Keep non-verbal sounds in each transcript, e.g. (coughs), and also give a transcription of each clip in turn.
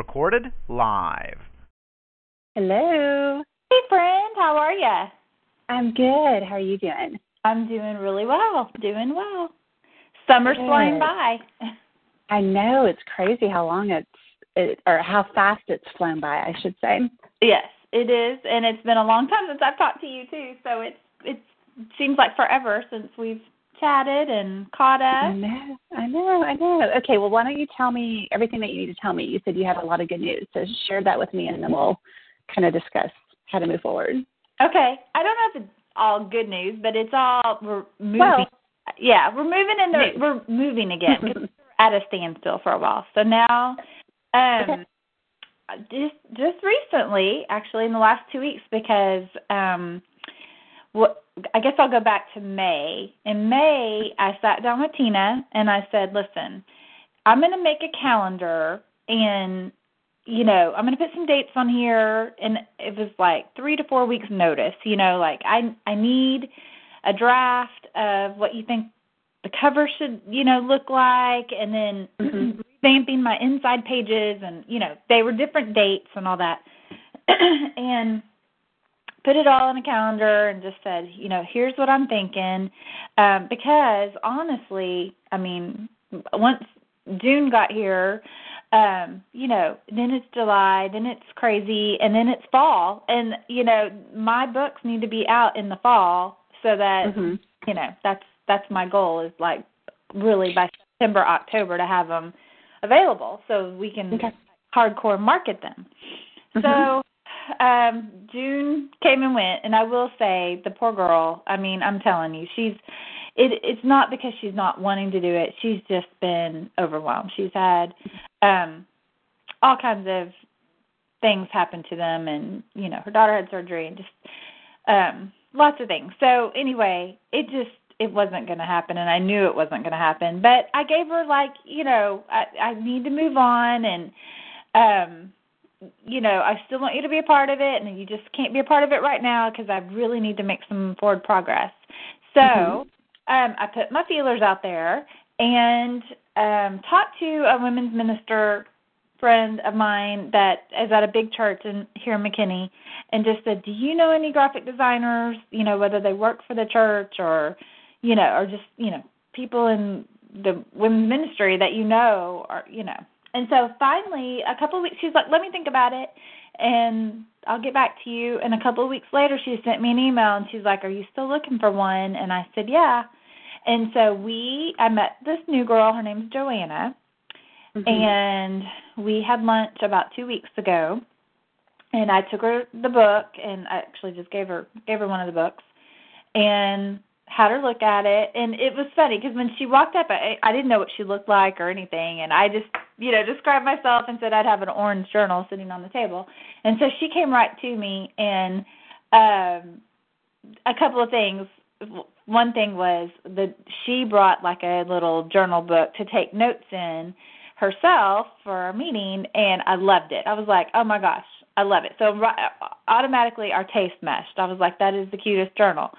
Recorded live. Hello. Hey, friend. How are you? I'm good. How are you doing? I'm doing really well. Doing well. Summer's Good. flying by. I know it's crazy how long it's it, or how fast it's flown by. I should say. yes, it is, and it's been a long time since I've talked to you too. So it's it seems like forever since we've chatted and caught up. I know. I know. I know. Okay. Well, why don't you tell me everything that you need to tell me? You said you had a lot of good news, so share that with me, and then we'll kind of discuss how to move forward. Okay. I don't know if it's all good news, but it's all we're moving. Well- yeah, we're moving in the we're moving again. (laughs) we're at a standstill for a while. So now, um, Okay. just just recently, actually in the last two weeks, because um, what I guess I'll go back to May. In May, I sat down with Tina and I said, "Listen, I'm going to make a calendar and." You know, I'm going to put some dates on here, and it was like three to four weeks notice. You know, like I I need a draft of what you think the cover should, you know, look like and then Mhm. revamping my inside pages and, you know, they were different dates and all that. (clears throat) and put it all in a calendar and just said, you know, here's what I'm thinking. Um because honestly, I mean, once June got here, um, you know, then it's July, then it's crazy, and then it's fall. And, you know, my books need to be out in the fall so that Mhm. you know that's that's my goal is like really by September October to have them available so we can Okay. hardcore market them. Mhm. So um June came and went and I will say the poor girl, I mean, I'm telling you, she's it it's not because she's not wanting to do it. She's just been overwhelmed. She's had um all kinds of things happen to them and you know, her daughter had surgery and just um lots of things. So anyway, it just it wasn't going to happen and I knew it wasn't going to happen. But I gave her like, you know, I I need to move on and um you know, I still want you to be a part of it and you just can't be a part of it right now because I really need to make some forward progress. So, Mhm. um I put my feelers out there and um talked to a women's minister friend of mine that is at a big church in here in McKinney and just said, "Do you know any graphic designers, you know, whether they work for the church or, you know, or just, you know, people in the women's ministry that you know or, you know." And so finally, a couple of weeks she's like, "Let me think about it." And I'll get back to you. And a couple of weeks later, she sent me an email and she's like, "Are you still looking for one?" And I said, "Yeah." And so we, I met this new girl. Her name's Joanna, Mhm. and we had lunch about two weeks ago and i took her the book and i actually just gave her gave her one of the books and had her look at it and it was funny because when she walked up I, I didn't know what she looked like or anything and i just you know described myself and said i'd have an orange journal sitting on the table and so she came right to me and um a couple of things one thing was that she brought like a little journal book to take notes in herself for our meeting and I loved it. I was like, "Oh my gosh, I love it." So automatically our taste meshed. I was like, "That is the cutest journal."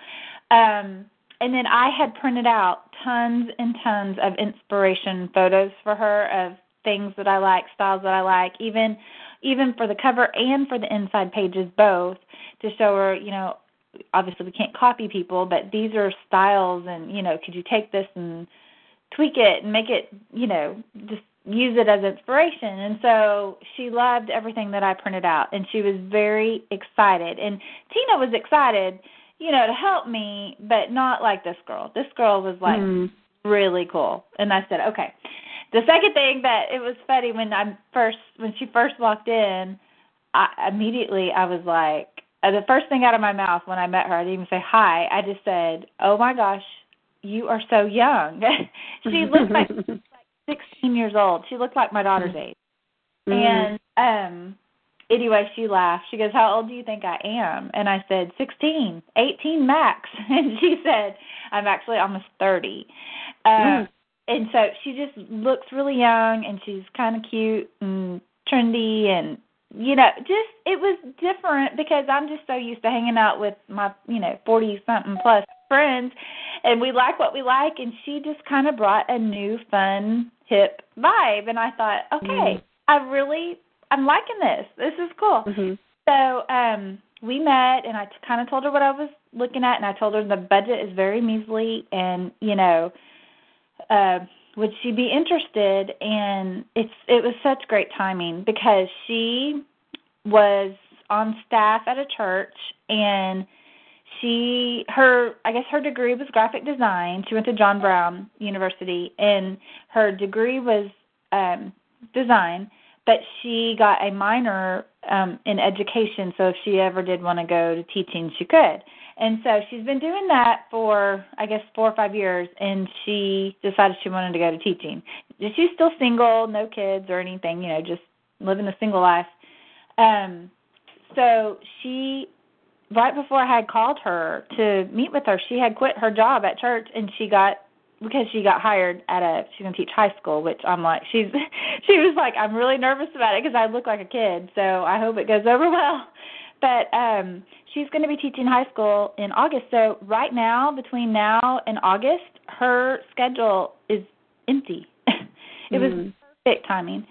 Um and then I had printed out tons and tons of inspiration photos for her of things that I like, styles that I like, even even for the cover and for the inside pages both to show her, you know, obviously we can't copy people, but these are styles and, you know, could you take this and tweak it and make it, you know, just use it as inspiration. And so she loved everything that I printed out and she was very excited. And Tina was excited, you know, to help me, but not like this girl. This girl was like Mm. really cool. And I said, okay. The second thing that it was funny when I first when she first walked in, I immediately I was like uh, the first thing out of my mouth when I met her, I didn't even say hi. I just said, "Oh my gosh, "You are so young." (laughs) she looked like like 16 years old. She looked like my daughter's age. Mm-hmm. And um anyway, she laughed. She goes, "How old do you think I am?" And I said, "16, 18 max." (laughs) And she said, "I'm actually almost 30." Uh, Mm. And so she just looks really young, and she's kind of cute and trendy, and you know, just it was different because I'm just so used to hanging out with my, you know, 40 something plus friends, and we like what we like, and she just kind of brought a new, fun, hip vibe, and I thought, okay, Mm. I really I'm liking this. This is cool. Mhm. So um we met and I t- kind of told her what I was looking at and I told her the budget is very measly and you know uh would she be interested and it's it was such great timing because she was on staff at a church and she her I guess her degree was graphic design. She went to John Brown University and her degree was um design, but she got a minor um in education so if she ever did want to go to teaching she could. And so she's been doing that for I guess 4 or 5 years and she decided she wanted to go to teaching. She's still single, no kids or anything, you know, just living a single life. Um so she right before I had called her to meet with her, she had quit her job at church and she got because she got hired at a she's going to teach high school, which I'm like she's (laughs) she was like I'm really nervous about it because I look like a kid, so I hope it goes over well. But um she's going to be teaching high school in August. So right now between now and August, her schedule is empty. (laughs) it was Mm. perfect timing.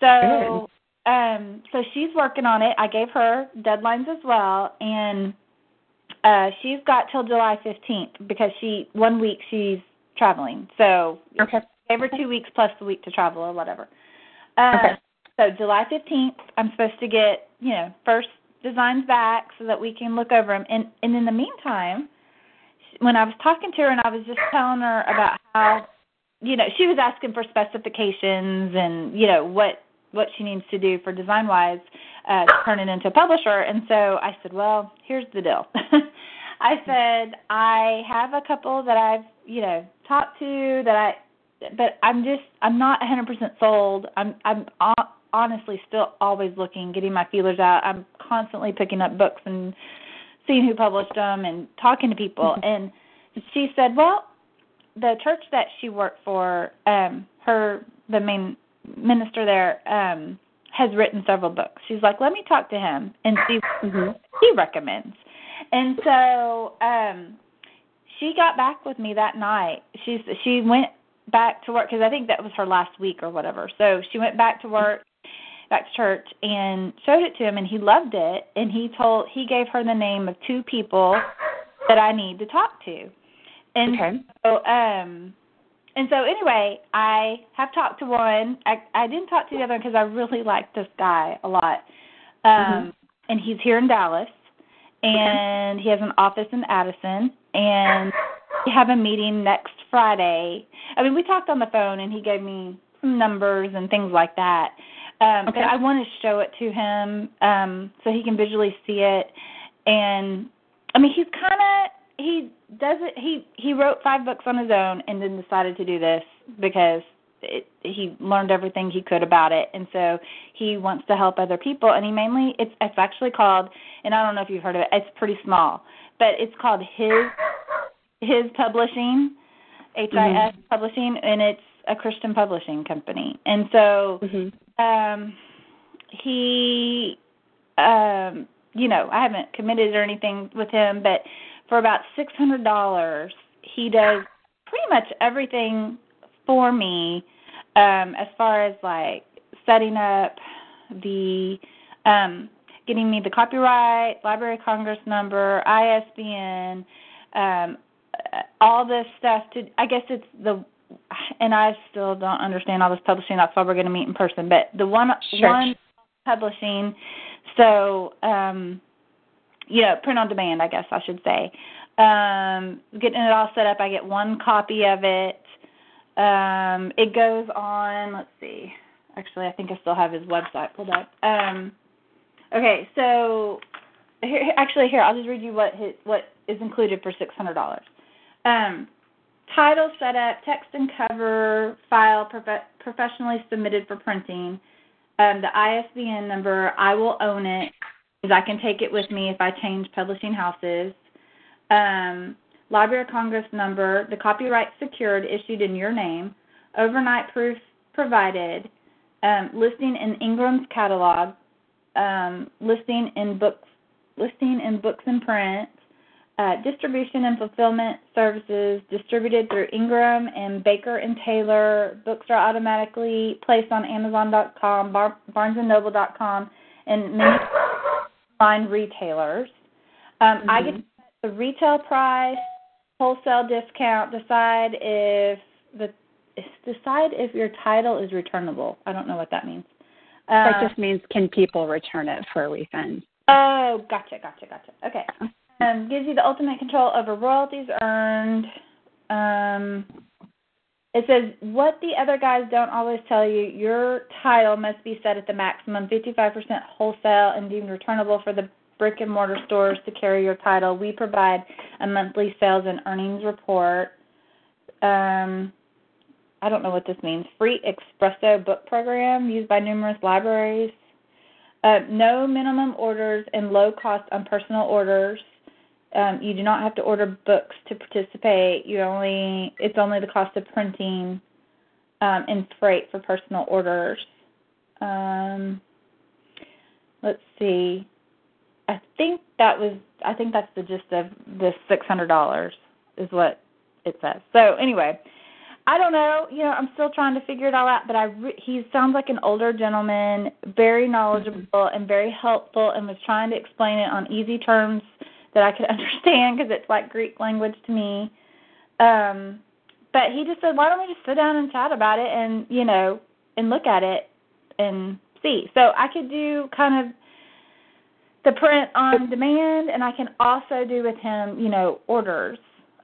So um so she's working on it. I gave her deadlines as well and uh she's got till July 15th because she one week she's traveling. So Okay. gave her 2 weeks plus the week to travel or whatever. Uh Okay. so July 15th I'm supposed to get, you know, first designs back so that we can look over them and and in the meantime when I was talking to her and I was just telling her about how you know, she was asking for specifications and, you know, what what she needs to do for design wise uh to turn it into a publisher and so I said, Well, here's the deal. (laughs) I said, I have a couple that I've, you know, talked to that I but I'm just I'm not 100% sold. I'm I'm ho- honestly still always looking, getting my feelers out. I'm constantly picking up books and seeing who published them and talking to people (laughs) and she said, "Well, the church that she worked for, um, her the main minister there, um, has written several books. She's like, let me talk to him and see what (laughs) he recommends. And so, um, she got back with me that night. She's she went back to work because I think that was her last week or whatever. So she went back to work, back to church, and showed it to him, and he loved it. And he told he gave her the name of two people that I need to talk to. And Okay. so, um, and so anyway, I have talked to one. I I didn't talk to the other because I really like this guy a lot. Um, Mhm. and he's here in Dallas, and he has an office in Addison, and we have a meeting next Friday. I mean, we talked on the phone, and he gave me some numbers and things like that. Um, Okay. But I want to show it to him um, so he can visually see it. And I mean, he's kind of he does it. He he wrote five books on his own, and then decided to do this because it, he learned everything he could about it, and so he wants to help other people. And he mainly it's it's actually called, and I don't know if you've heard of it. It's pretty small, but it's called his his publishing, H I S publishing, and it's a Christian publishing company. And so Mhm. Um he um you know i haven't committed or anything with him but for about six hundred dollars he does pretty much everything for me um as far as like setting up the um getting me the copyright library of congress number isbn um all this stuff to i guess it's the and i still don't understand all this publishing. That's why we're going to meet in person. But the one Sure. one publishing so um you know print on demand i guess i should say. Um getting it all set up i get one copy of it. Um it goes on let's see actually i think i still have his website pulled up. Um okay so here, actually here i'll just read you what his, what is included for six hundred dollars. Um title setup, text and cover file prof- professionally submitted for printing. Um, the ISBN number, I will own it because I can take it with me if I change publishing houses. Um, Library of Congress number, the copyright secured, issued in your name, overnight proof provided, um, listing in Ingram's catalog, um, listing in books, listing in Books in Print, uh, distribution and fulfillment services distributed through Ingram and Baker and Taylor. Books are automatically placed on Amazon.com, Bar- BarnesandNoble.com, and many online retailers. Um, mm-hmm. I get the retail price, wholesale discount. Decide if the decide if your title is returnable. I don't know what that means. That Uh, just means can people return it for a refund? Oh, gotcha, gotcha, gotcha. Okay. Um, gives you the ultimate control over royalties earned. Um, it says what the other guys don't always tell you. Your title must be set at the maximum 55% wholesale and deemed returnable for the brick and mortar stores to carry your title. We provide a monthly sales and earnings report. Um, I don't know what this means. Free espresso book program used by numerous libraries. Uh, no minimum orders and low cost on personal orders. Um, you do not have to order books to participate. You only it's only the cost of printing um, and freight for personal orders. Um, let's see. I think that was I think that's the gist of the six hundred dollars is what it says. So anyway, I don't know. You know, I'm still trying to figure it all out. But I re- he sounds like an older gentleman, very knowledgeable and very helpful, and was trying to explain it on easy terms that I could (laughs) understand because it's like Greek language to me. Um, but he just said, why don't we just sit down and chat about it and you know and look at it and see. So I could do kind of the print on demand, and I can also do with him, you know, orders.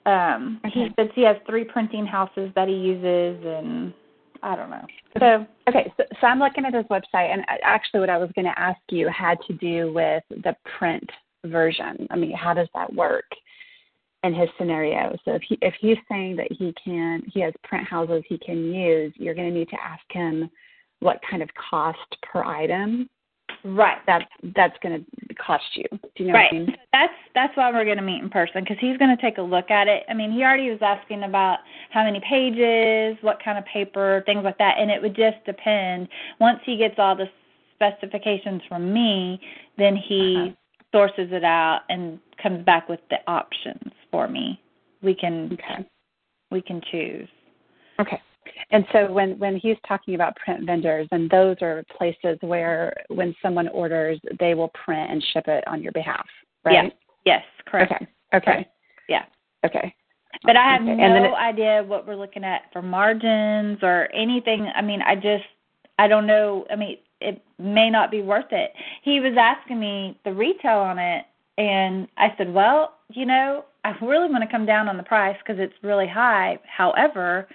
Um, He Okay. says he has three printing houses that he uses, and I don't know. So Okay, so, so I'm looking at his website, and I- actually, what I was going to ask you had to do with the print version. I mean, how does that work in his scenario? So if he if he's saying that he can, he has print houses he can use, you're going to need to ask him what kind of cost per item right, that's that's going to cost you. Do you know right. what I mean? That's that's why we're going to meet in person because he's going to take a look at it. I mean, he already was asking about how many pages, what kind of paper, things like that, and it would just depend. Once he gets all the specifications from me, then he Uh-huh. Sources it out and comes back with the options for me. We can Okay. we can choose. Okay. And so when when he's talking about print vendors, and those are places where when someone orders, they will print and ship it on your behalf, right? Yes, correct. Okay. Okay. Yeah. Okay. But I have Okay. no it- idea what we're looking at for margins or anything. I mean, I just I don't know. I mean, it may not be worth it. He was asking me the retail on it, and I said, well, you know, I really want to come down on the price because it's really high. However,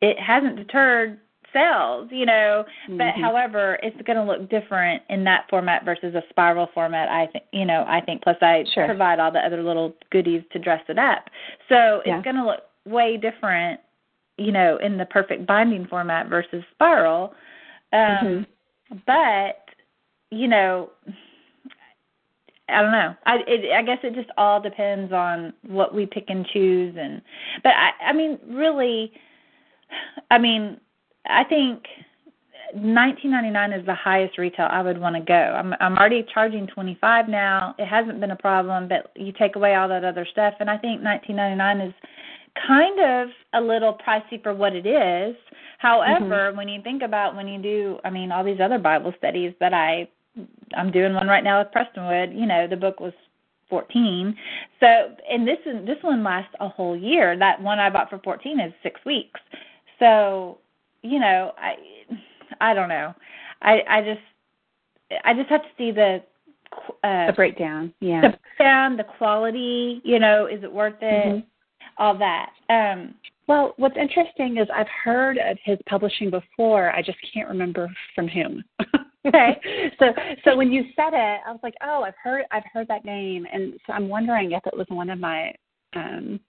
it hasn't deterred sales, you know. But Mhm. however, it's going to look different in that format versus a spiral format. I think, you know, I think. Plus, I Sure. provide all the other little goodies to dress it up, so Yeah. it's going to look way different, you know, in the perfect binding format versus spiral. Um, Mhm. But you know, I don't know. I it, I guess it just all depends on what we pick and choose, and but I I mean really, I mean I think. 19.99 is the highest retail I would want to go. I'm I'm already charging 25 now. It hasn't been a problem, but you take away all that other stuff and I think 19.99 is kind of a little pricey for what it is. However, when you think about when you do, I mean, all these other Bible studies that I I'm doing one right now with Prestonwood. You know, the book was 14. So, and this is this one lasts a whole year. That one I bought for 14 is 6 weeks. So, you know, I I don't know. I I just I just have to see the uh The breakdown. Yeah. the breakdown, the quality, you know, is it worth it? Mhm. All that. Um Well, what's interesting is I've heard of his publishing before. I just can't remember from whom. (laughs) Okay. so, so when you said it, I was like, oh, I've heard, I've heard that name, and so I'm wondering if it was one of my, um,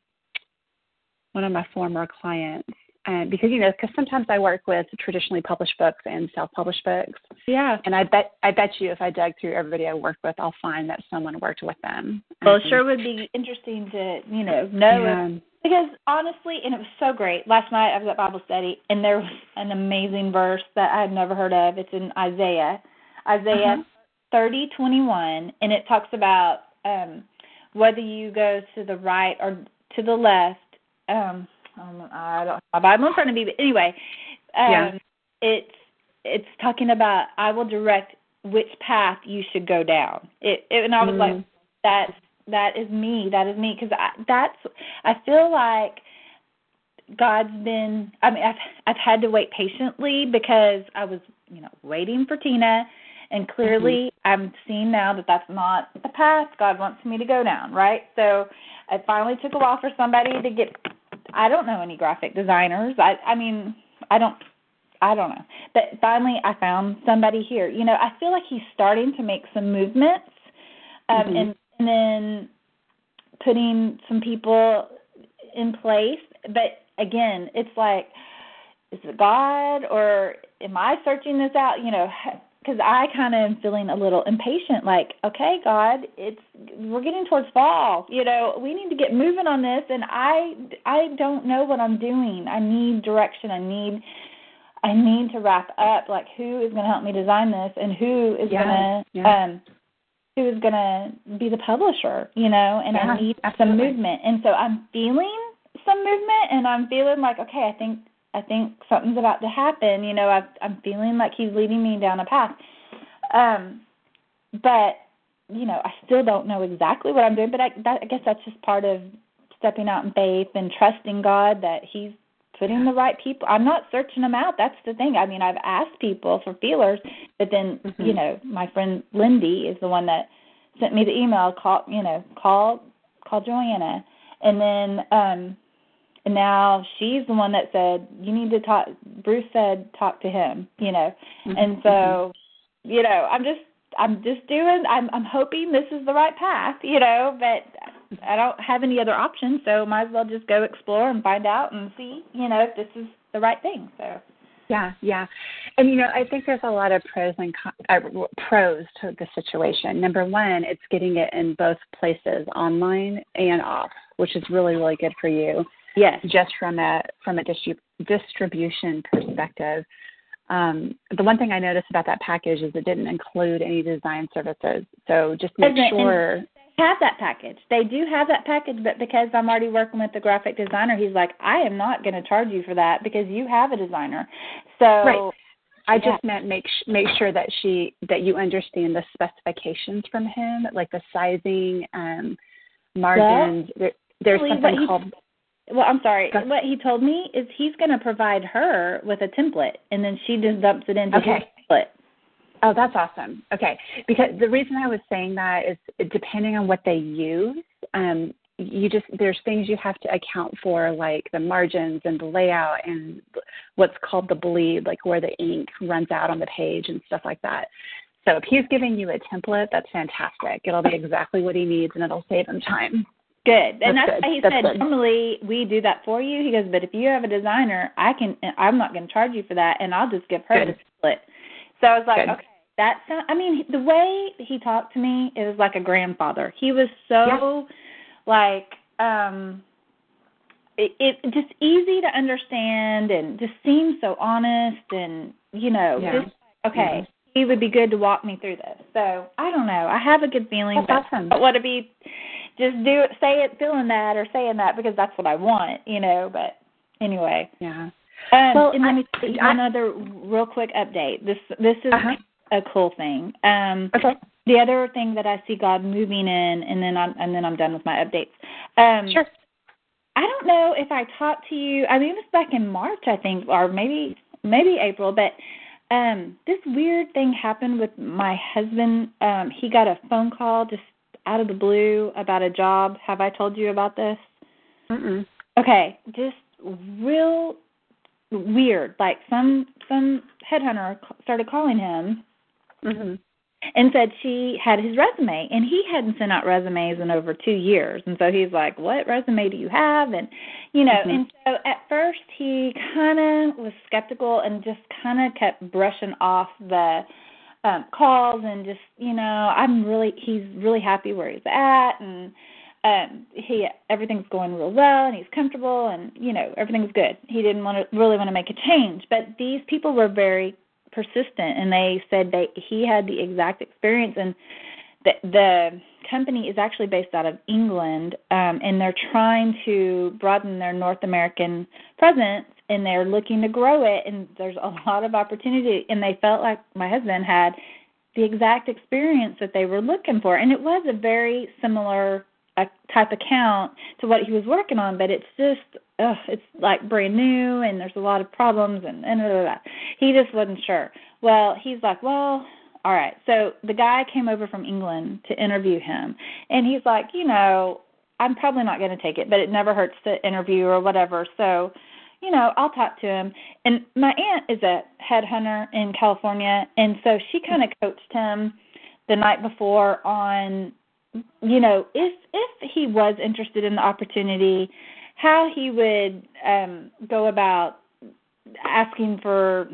one of my former clients and because you know because sometimes I work with traditionally published books and self-published books. Yeah. And I bet I bet you if I dug through everybody I worked with, I'll find that someone worked with them. Well, it sure would be interesting to you know know Yeah. if, because honestly, and it was so great. Last night I was at Bible study and there was an amazing verse that I had never heard of. It's in Isaiah, Isaiah Uh-huh. thirty twenty one, and it talks about um whether you go to the right or to the left. Um, um I don't have my Bible in front of me, but anyway, um, Yeah. it's it's talking about I will direct which path you should go down. It, it and I was like, Mm. that is me. That is me because that's I feel like God's been. I mean, I've I've had to wait patiently because I was you know waiting for Tina, and clearly I'm seeing now that that's not the path God wants me to go down. Right. So it finally took a while for somebody to get. I don't know any graphic designers. I I mean I don't I don't know. But finally, I found somebody here. You know, I feel like he's starting to make some movements, um, Mhm. and and then putting some people in place. But again, it's like, is it God or am I searching this out? You know, because I kind of am feeling a little impatient. Like, okay, God, it's we're getting towards fall. You know, we need to get moving on this, and I I don't know what I'm doing. I need direction. I need I need to wrap up like who is going to help me design this and who is Yeah, going to yeah. um who is going to be the publisher, you know, and Yeah, I need some movement. And so I'm feeling some movement and I'm feeling like okay, I think I think something's about to happen, you know, I I'm feeling like he's leading me down a path. Um but you know, I still don't know exactly what I'm doing, but I that I guess that's just part of stepping out in faith and trusting God that he's putting the right people. I'm not searching them out. That's the thing. I mean, I've asked people for feelers, but then Mhm. you know, my friend Lindy is the one that sent me the email. Call you know, call call Joanna, and then um, now she's the one that said you need to talk. Bruce said talk to him. You know, Mhm. and so you know, I'm just I'm just doing. I'm I'm hoping this is the right path. You know, but I don't have any other options, so might as well just go explore and find out and see, you know, if this is the right thing. So Yeah, yeah, and you know, I think there's a lot of pros and con- uh, pros to the situation. Number one, it's getting it in both places, online and off, which is really, really good for you, yes, just from a from a distrib- distribution perspective. Um, the one thing I noticed about that package is it didn't include any design services. So just make and- sure. have that package. They do have that package, but because I'm already working with the graphic designer, he's like, I am not going to charge you for that because you have a designer. So Right. I Yeah. just meant make sh- make sure that she that you understand the specifications from him, like the sizing, um, margins. there, there's something called Well, I'm sorry. Go- What he told me is he's going to provide her with a template, and then she just dumps it into Okay. his template. Oh, that's awesome. Okay, because the reason I was saying that is depending on what they use, um, you just there's things you have to account for, like the margins and the layout and what's called the bleed, like where the ink runs out on the page and stuff like that. So if he's giving you a template, that's fantastic. It'll be exactly what he needs, and it'll save him time. Good. And That's that's, why he That's said good. normally we do that for you. He goes, but if you have a designer, I can. I'm not going to charge you for that, and I'll just give her Good. the split. So I was like, Good. okay, that sound. I mean, the way he talked to me, it was like a grandfather. He was so like um it, it just easy to understand and just seemed so honest and you know Yeah. just okay he would be good to walk me through this so i don't know i have a good feeling That's but awesome. I want to be just do it say it feeling that or saying that because that's what i want you know but anyway Yeah. um Well, and let I- me tell you I- another real quick update this this is Uh-huh. a cool thing um Okay. the other thing that I see God moving in, and then I'm and then I'm done with my updates. Um, Sure. I don't know if I talked to you. I mean, it was back in March, I think, or maybe maybe April. But um, this weird thing happened with my husband. Um, he got a phone call just out of the blue about a job. Have I told you about this? Mm-mm. Okay, just real weird. Like some some headhunter started calling him Mhm. and said she had his resume and he hadn't sent out resumes in over two years and so he's like what resume do you have and you know mm-hmm. and so at first he kind of was skeptical and just kind of kept brushing off the um calls and just you know i'm really he's really happy where he's at and um he everything's going real well and he's comfortable and you know everything's good. He didn't want to really want to make a change but these people were very persistent and they said that he had the exact experience and the the company is actually based out of England um and they're trying to broaden their North American presence and they're looking to grow it and there's a lot of opportunity and they felt like my husband had the exact experience that they were looking for and it was a very similar uh, type account to what he was working on but it's just ugh, it's like brand new and there's a lot of problems and and blah, blah, blah. he just wasn't sure. Well, he's like, well, all right. So the guy came over from England to interview him, and he's like, you know, I'm probably not going to take it, but it never hurts to interview or whatever. So, you know, I'll talk to him. And my aunt is a headhunter in California, and so she kind of coached him the night before on you know if if he was interested in the opportunity how he would um go about asking for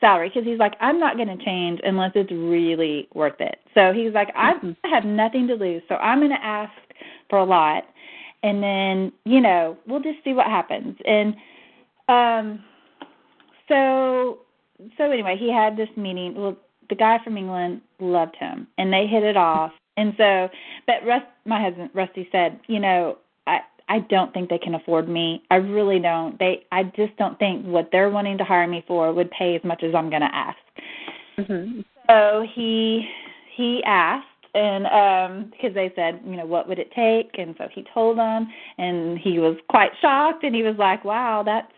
salary because he's like I'm not going to change unless it's really worth it. So he's like mm-hmm. I have nothing to lose, so I'm going to ask for a lot and then, you know, we'll just see what happens. And um so so anyway, he had this meeting. Well, the guy from England loved him and they hit it off. And so but Rust my husband Rusty said, you know, I don't think they can afford me. I really don't. They I just don't think what they're wanting to hire me for would pay as much as I'm going to ask. Mm-hmm. So he he asked and um because they said, you know, what would it take? And so he told them and he was quite shocked and he was like, "Wow, that's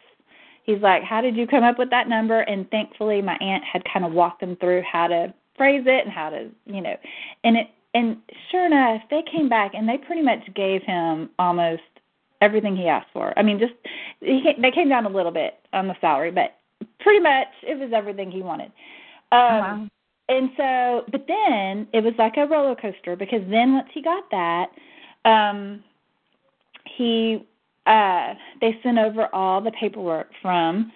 He's like, "How did you come up with that number?" And thankfully my aunt had kind of walked them through how to phrase it and how to, you know. And it and sure enough, they came back and they pretty much gave him almost everything he asked for. I mean, just he they came down a little bit on the salary, but pretty much it was everything he wanted. Um, oh, wow. And so, but then it was like a roller coaster because then once he got that, um, he uh, they sent over all the paperwork from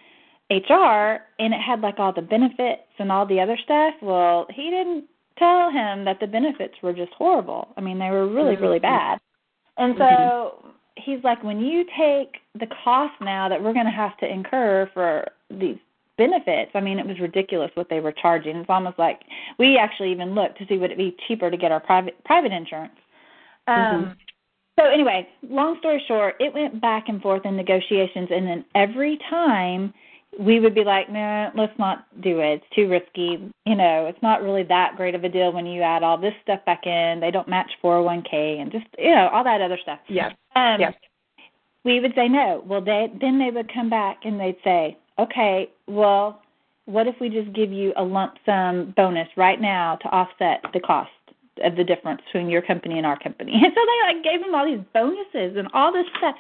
HR, and it had like all the benefits and all the other stuff. Well, he didn't tell him that the benefits were just horrible. I mean, they were really, really bad. And so Mm-hmm he's like, when you take the cost now that we're going to have to incur for these benefits, I mean, it was ridiculous what they were charging. It's almost like we actually even looked to see would it be cheaper to get our private private insurance. Um, mm-hmm. So anyway, long story short, it went back and forth in negotiations, and then every time we would be like, no, let's not do it. It's too risky. You know, it's not really that great of a deal when you add all this stuff back in. They don't match 401k and just, you know, all that other stuff. Yeah. Um, yeah. We would say no. Well, they then they would come back and they'd say, okay, well, what if we just give you a lump sum bonus right now to offset the cost of the difference between your company and our company? (laughs) And so they like gave them all these bonuses and all this stuff.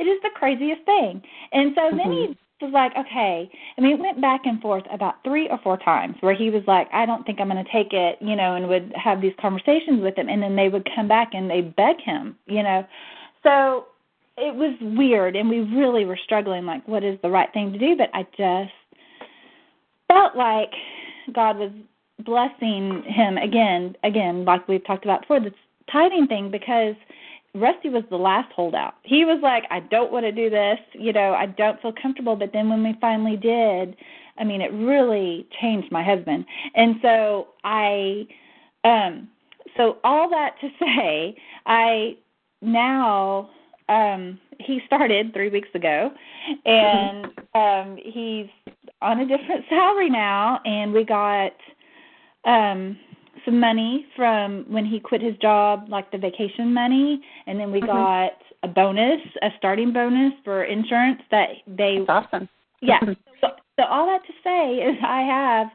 It is the craziest thing. And so then mm-hmm. he was like, okay. I mean, it went back and forth about three or four times where he was like, I don't think I'm going to take it, you know, and would have these conversations with him. And then they would come back and they beg him, you know. So it was weird, and we really were struggling, like, what is the right thing to do? But I just felt like God was blessing him again, again, like we've talked about before, this tithing thing, because Rusty was the last holdout. He was like, I don't want to do this, you know, I don't feel comfortable. But then when we finally did, I mean, it really changed my husband. And so I, um, so all that to (laughs) say, I now um he started three weeks ago and um he's on a different (laughs) salary now and we got um some money from when he quit his job like the vacation money and then we mm-hmm. got a bonus a starting bonus for insurance that they That's awesome yeah (laughs) so, so all that to say is i have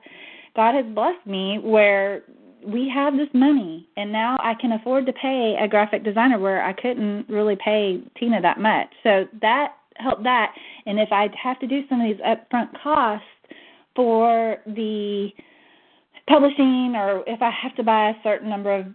god has blessed me where we have this money and now I can afford to pay a graphic designer where I couldn't really pay Tina that much. So that helped that. And if I have to do some of these upfront costs for the publishing or if I have to buy a certain number of,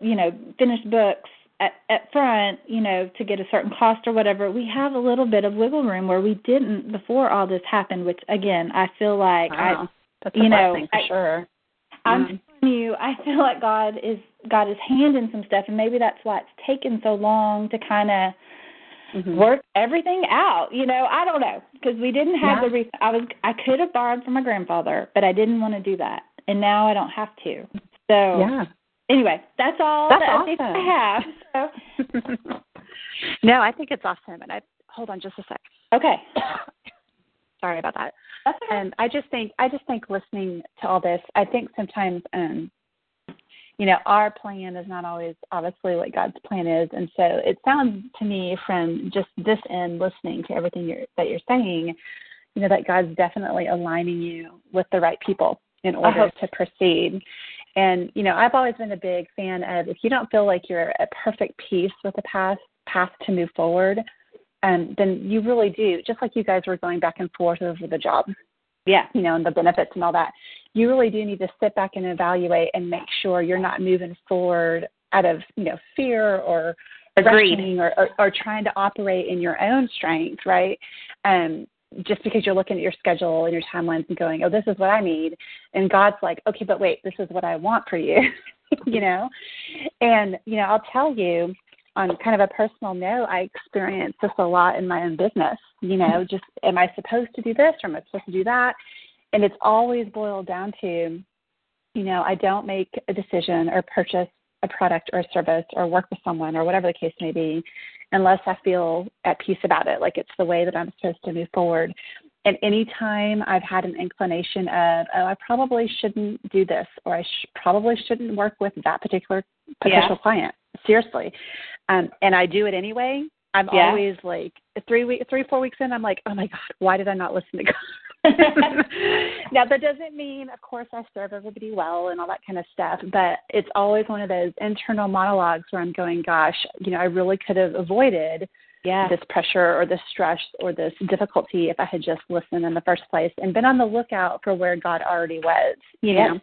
you know, finished books at at front, you know, to get a certain cost or whatever, we have a little bit of wiggle room where we didn't before all this happened, which again, I feel like wow. I That's you know, for I- sure. I'm Mm. telling you, I feel like God is God is hand in some stuff and maybe that's why it's taken so long to kind of Mhm. work everything out. You know, I don't know because we didn't have Yeah. the. Re- I was I could have borrowed from my grandfather, but I didn't want to do that, and now I don't have to. So Yeah. anyway, that's all That's updates awesome. I have. So (laughs) no, I think it's awesome. And I hold on just a sec. okay, (coughs) Sorry about that. that's okay. And I just think I just think listening to all this, I think sometimes um you know, our plan is not always obviously what God's plan is. And so it sounds to me from just this end listening to everything you're that you're saying, you know, that God's definitely aligning you with the right people in order hope to proceed. And, you know, I've always been a big fan of if you don't feel like you're at perfect peace with the path path to move forward, um, then you really do, just like you guys were going back and forth over the job yeah, you know, and the benefits and all that. You really do need to sit back and evaluate and make sure you're not moving forward out of, you know, fear or Agreed. or, or, or trying to operate in your own strength, right? Um, just because you're looking at your schedule and your timelines and going, oh, this is what I need. And God's like, okay, but wait, this is what I want for you, (laughs) you know? And, you know, I'll tell you, on kind of a personal note, I experienced this a lot in my own business. You know, mm-hmm. just am I supposed to do this or am I supposed to do that? And it's always boiled down to, you know, I don't make a decision or purchase a product or a service or work with someone or whatever the case may be unless I feel at peace about it, like it's the way that I'm supposed to move forward. And anytime I've had an inclination of, oh, I probably shouldn't do this, or I sh- probably shouldn't work with that particular potential Yeah. client, seriously, um, and I do it anyway, I'm Yeah. always like three week, three four weeks in, I'm like, oh my god, why did I not listen to God? (laughs) now that doesn't mean, of course, I serve everybody well and all that kind of stuff, but it's always one of those internal monologues where I'm going, gosh, you know, I really could have avoided yeah, this pressure or this stress or this difficulty if I had just listened in the first place and been on the lookout for where God already was, you Yeah. know.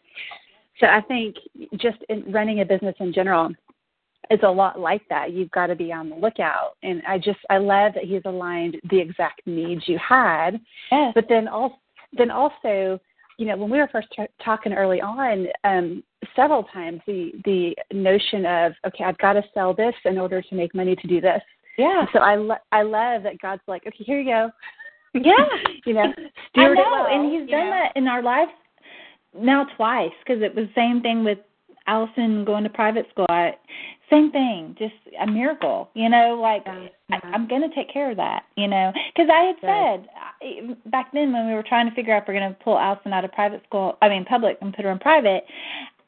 So I think just in running a business in general is a lot like that. You've got to be on the lookout. And I just I love that he's aligned the exact needs you had, yes, but then also then also you know when we were first t- talking early on um several times the the notion of okay i've got to sell this in order to make money to do this yeah, so I lo- I love that God's like, okay, here you go. yeah. (laughs) you know, I know, well, and he's done know. that in our lives now twice because it was the same thing with Allison going to private school. I, same thing, just a miracle. You know, like Yeah, I. I'm going to take care of that. You know, because I had Good. said I- back then when we were trying to figure out if we're going to pull Allison out of private school, I mean public, and put her in private.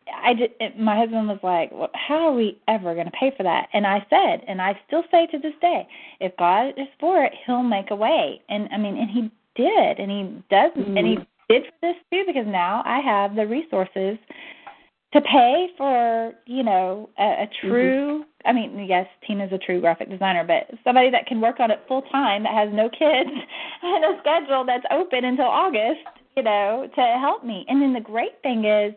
I it, my husband was like, well, "How are we ever going to pay for that?" And I said, and I still say to this day, if God is for it, He'll make a way. And I mean, and He did, and He does, and He Mhm. did for this too, because now I have the resources to pay for, you know, a, a true. I mean, yes, Tina's a true graphic designer, but somebody that can work on it full time, that has no kids, (laughs) and a schedule that's open until August, you know, to help me. And then the great thing is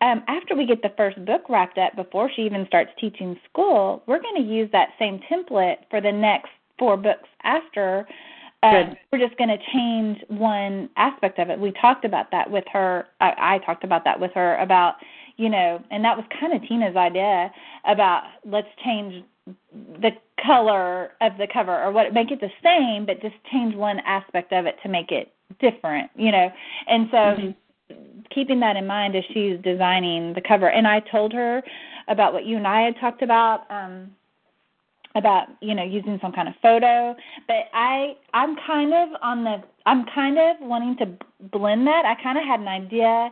um, after we get the first book wrapped up, before she even starts teaching school, we're going to use that same template for the next four books after. Uh, we're just going to change one aspect of it. We talked about that with her. I, I talked about that with her about, you know, and that was kind of Tina's idea about let's change the color of the cover or what make it the same, but just change one aspect of it to make it different, you know. And so Mhm. keeping that in mind as she's designing the cover and i told her about what you and i had talked about um about you know using some kind of photo but i i'm kind of on the i'm kind of wanting to blend that i kind of had an idea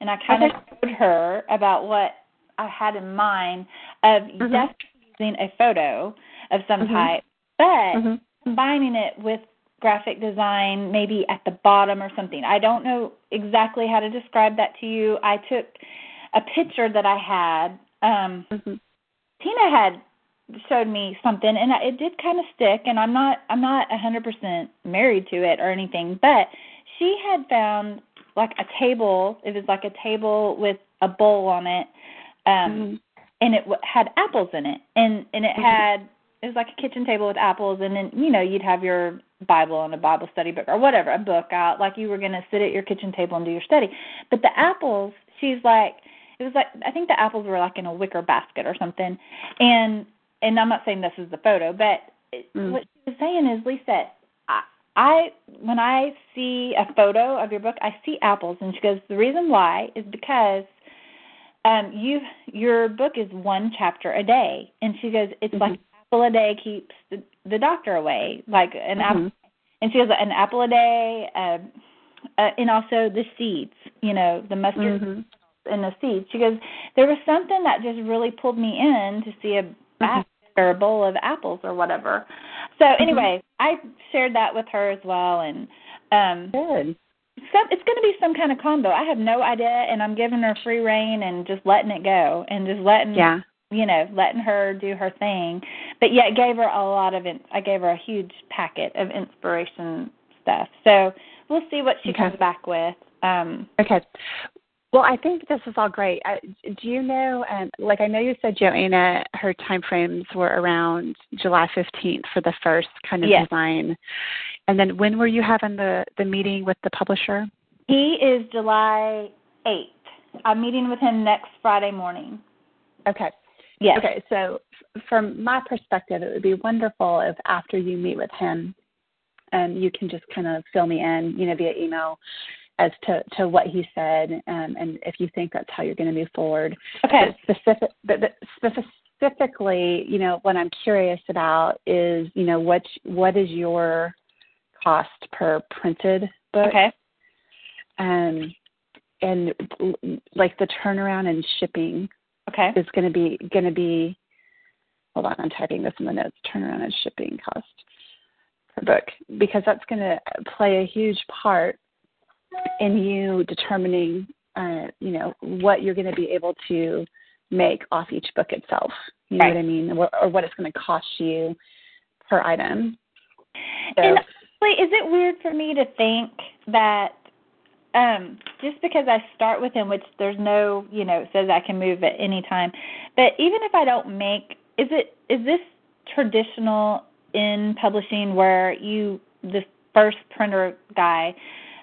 and i kind Okay. of showed her about what i had in mind of Mhm. definitely using a photo of some Mhm. type but Mhm. combining it with graphic design maybe at the bottom or something. I don't know exactly how to describe that to you. I took a picture that I had. Um Mhm. Tina had showed me something and it did kind of stick and I'm not I'm not a 100% married to it or anything, but she had found like a table. It was like a table with a bowl on it, um, Mhm. and it w- had apples in it, and and it Mhm. had it was like a kitchen table with apples, and then you know you'd have your Bible and a Bible study book or whatever, a book out, like you were going to sit at your kitchen table and do your study. But the apples, she's like, it was like I think the apples were like in a wicker basket or something, and and I'm not saying this is the photo, but Mm. what she was saying is, Lisa, I, I when I see a photo of your book, I see apples, and she goes, the reason why is because um you your book is one chapter a day, and she goes, it's like Mhm. an apple a day keeps the, the doctor away, like an apple, Mhm. and she goes, an apple a day, um, uh, and also the seeds, you know, the mustard Mhm. and the seeds. She goes, there was something that just really pulled me in to see a basket or a bowl of apples or whatever. So anyway, I shared that with her as well, and um, Good. some, it's going to be some kind of combo. I have no idea, and I'm giving her free reign and just letting it go and just letting Yeah. you know letting her do her thing. But yet gave her a lot of in, I gave her a huge packet of inspiration stuff. So we'll see what she Okay. comes back with. Um, Okay. Well, I think this is all great. I, do you know, um, like I know you said Joanna, her time frames were around July 15th for the first kind of Yes. design. And then when were you having the, the meeting with the publisher? he is July 8th. I'm meeting with him next Friday morning. Okay. Yes. Okay, so f- from my perspective, it would be wonderful if after you meet with him, um, you can just kind of fill me in, you know, via email as to, to what he said, um, and if you think that's how you're going to move forward. Okay. But specific, but, but specifically, you know, what I'm curious about is, you know, what what is your cost per printed book? Okay. Um, and like the turnaround and shipping Okay. is going to be going to be. Hold on, I'm typing this in the notes. Turnaround and shipping cost per book because that's going to play a huge part in you determining, uh, you know, what you're going to be able to make off each book itself. You know Right. what I mean, or, or what it's going to cost you per item. So, And honestly, is it weird for me to think that um just because I start with him, which there's no, you know, it says I can move at any time, but even if I don't make, is it is this traditional in publishing where you the first printer guy,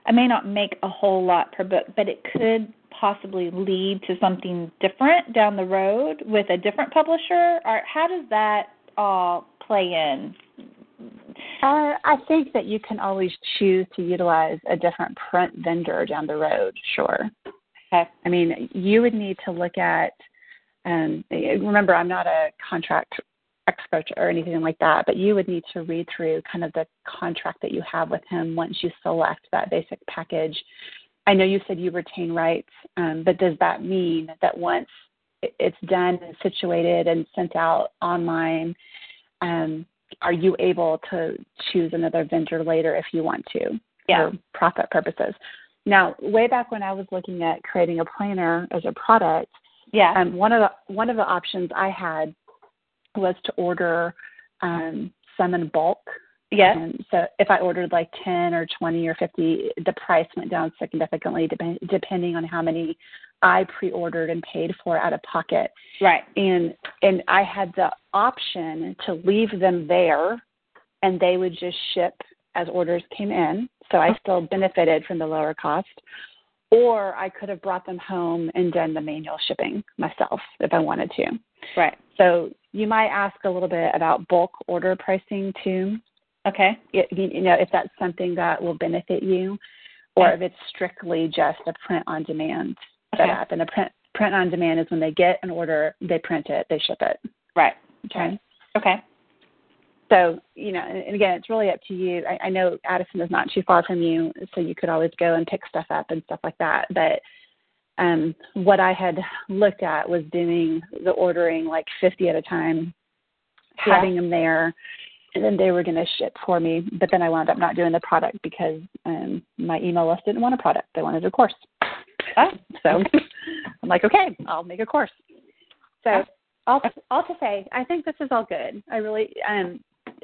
I may not make a whole lot per book, but it could possibly lead to something different down the road with a different publisher, or how does that all play in? Uh, I think that you can always choose to utilize a different print vendor down the road. Sure. Okay. I mean, you would need to look at. Um, remember, I'm not a contract expert or anything like that, but you would need to read through kind of the contract that you have with him once you select that basic package. I know you said you retain rights, um, but does that mean that once it's done and situated and sent out online, um, are you able to choose another vendor later if you want to Yeah. for profit purposes? Now, way back when I was looking at creating a planner as a product, Yeah. um, one of the one of the options I had was to order um, some in bulk. yes. And so if I ordered like 10 or 20 or 50, the price went down significantly dep- depending on how many I pre-ordered and paid for out of pocket. Right. And and I had the option to leave them there and they would just ship as orders came in. So I still benefited from the lower cost. Or I could have brought them home and done the manual shipping myself if I wanted to. Right. So you might ask a little bit about bulk order pricing too. Okay. It, you know, if that's something that will benefit you, or if it's strictly just a print on demand Okay. setup. And a print print on demand is when they get an order, they print it, they ship it. Right. Okay. Okay. So, you know, and and again, it's really up to you. I, I know Addison is not too far from you, so you could always go and pick stuff up and stuff like that. But um, what I had looked at was doing the ordering like 50 at a time, Yeah. having them there, and then they were going to ship for me. But then I wound up not doing the product because um, my email list didn't want a product; they wanted a course. Oh. (laughs) So I'm like, okay, I'll make a course. So all all to say, I think this is all good. I really um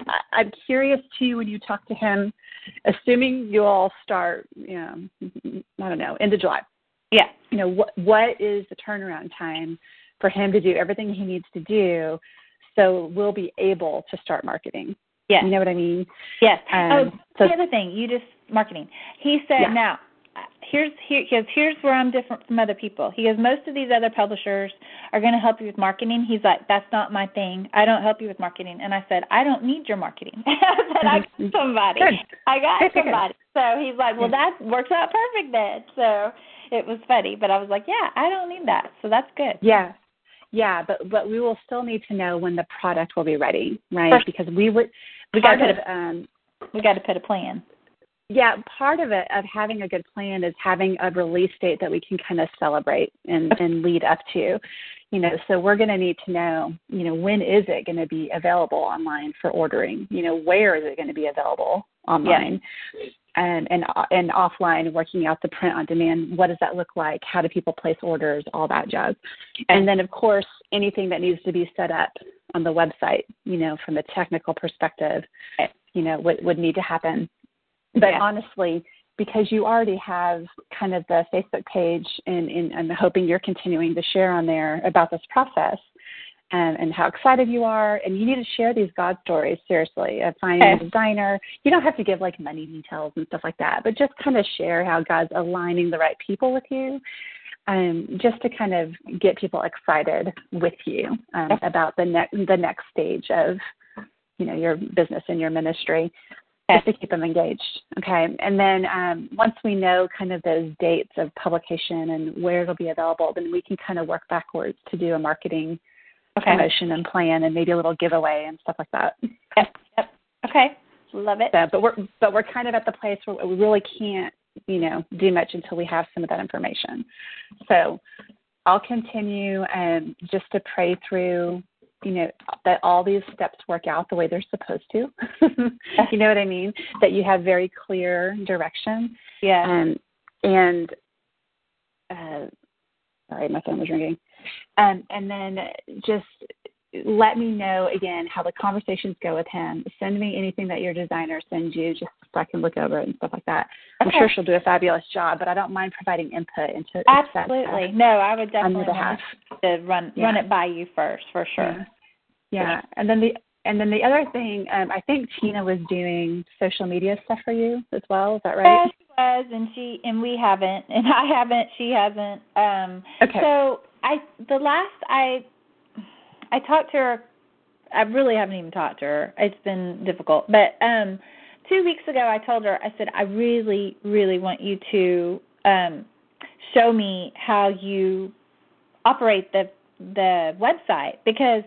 I, I'm curious too when you talk to him, assuming you all start, you know, I don't know, end of July. Yeah. You know, what what is the turnaround time for him to do everything he needs to do so we'll be able to start marketing? Yeah. You know what I mean? Yes. Um, oh, so- the other thing, you just marketing. He said, Yeah. now, here's here he goes, here's where I'm different from other people. He goes, most of these other publishers are going to help you with marketing. He's like, that's not my thing. I don't help you with marketing. And I said, I don't need your marketing. (laughs) I said, I got somebody. Good. I got somebody. So he's like, well, that works out perfect then. So it was funny, but I was like, yeah, I don't need that. So that's good. Yeah. Yeah, but but we will still need to know when the product will be ready, right? First- because we would We got to put a, um we got to put a plan. yeah, part of it of having a good plan is having a release date that we can kind of celebrate and, and lead up to. You know, so we're going to need to know, you know, when is it going to be available online for ordering? You know, where is it going to be available online? And and and offline, working out the print on demand. What does that look like? How do people place orders? All that jazz. And then, of course, anything that needs to be set up on the website. You know, from a technical perspective, you know, would would need to happen but Yeah. honestly, because you already have kind of the Facebook page, and, and I'm hoping you're continuing to share on there about this process and, and how excited you are. And you need to share these God stories, seriously, of finding a designer. You don't have to give like money details and stuff like that, but just kind of share how God's aligning the right people with you. Um, just to kind of get people excited with you um, about the next the next stage of you know your business and your ministry just to keep them engaged. Okay. And then um, once we know kind of those dates of publication and where it'll be available, then we can kind of work backwards to do a marketing Okay. promotion and plan and maybe a little giveaway and stuff like that. Yep. Yep. Okay. Love it. So, but we're but we're kind of at the place where we really can't, you know, do much until we have some of that information. So I'll continue um, just to pray through, you know, that all these steps work out the way they're supposed to. (laughs) you know what I mean? That you have very clear direction. Yeah. Um, and uh, sorry, my phone was ringing. Um, and then just let me know again how the conversations go with him. Send me anything that your designer sends you, just so I can look over it and stuff like that. I'm sure she'll do a fabulous job, but I don't mind providing input into into that stuff Absolutely. No, I would definitely want to run Yeah. run it by you first for sure. Yeah. Yeah, and then the and then the other thing, um, I think Tina was doing social media stuff for you as well. Is that Yeah, right? she was, and she and we haven't, and I haven't. She hasn't. Um, Okay. So I the last I I talked to her. I really haven't even talked to her. It's been difficult, but um, two weeks ago I told her. I said I really, really want you to um, show me how you operate the the website because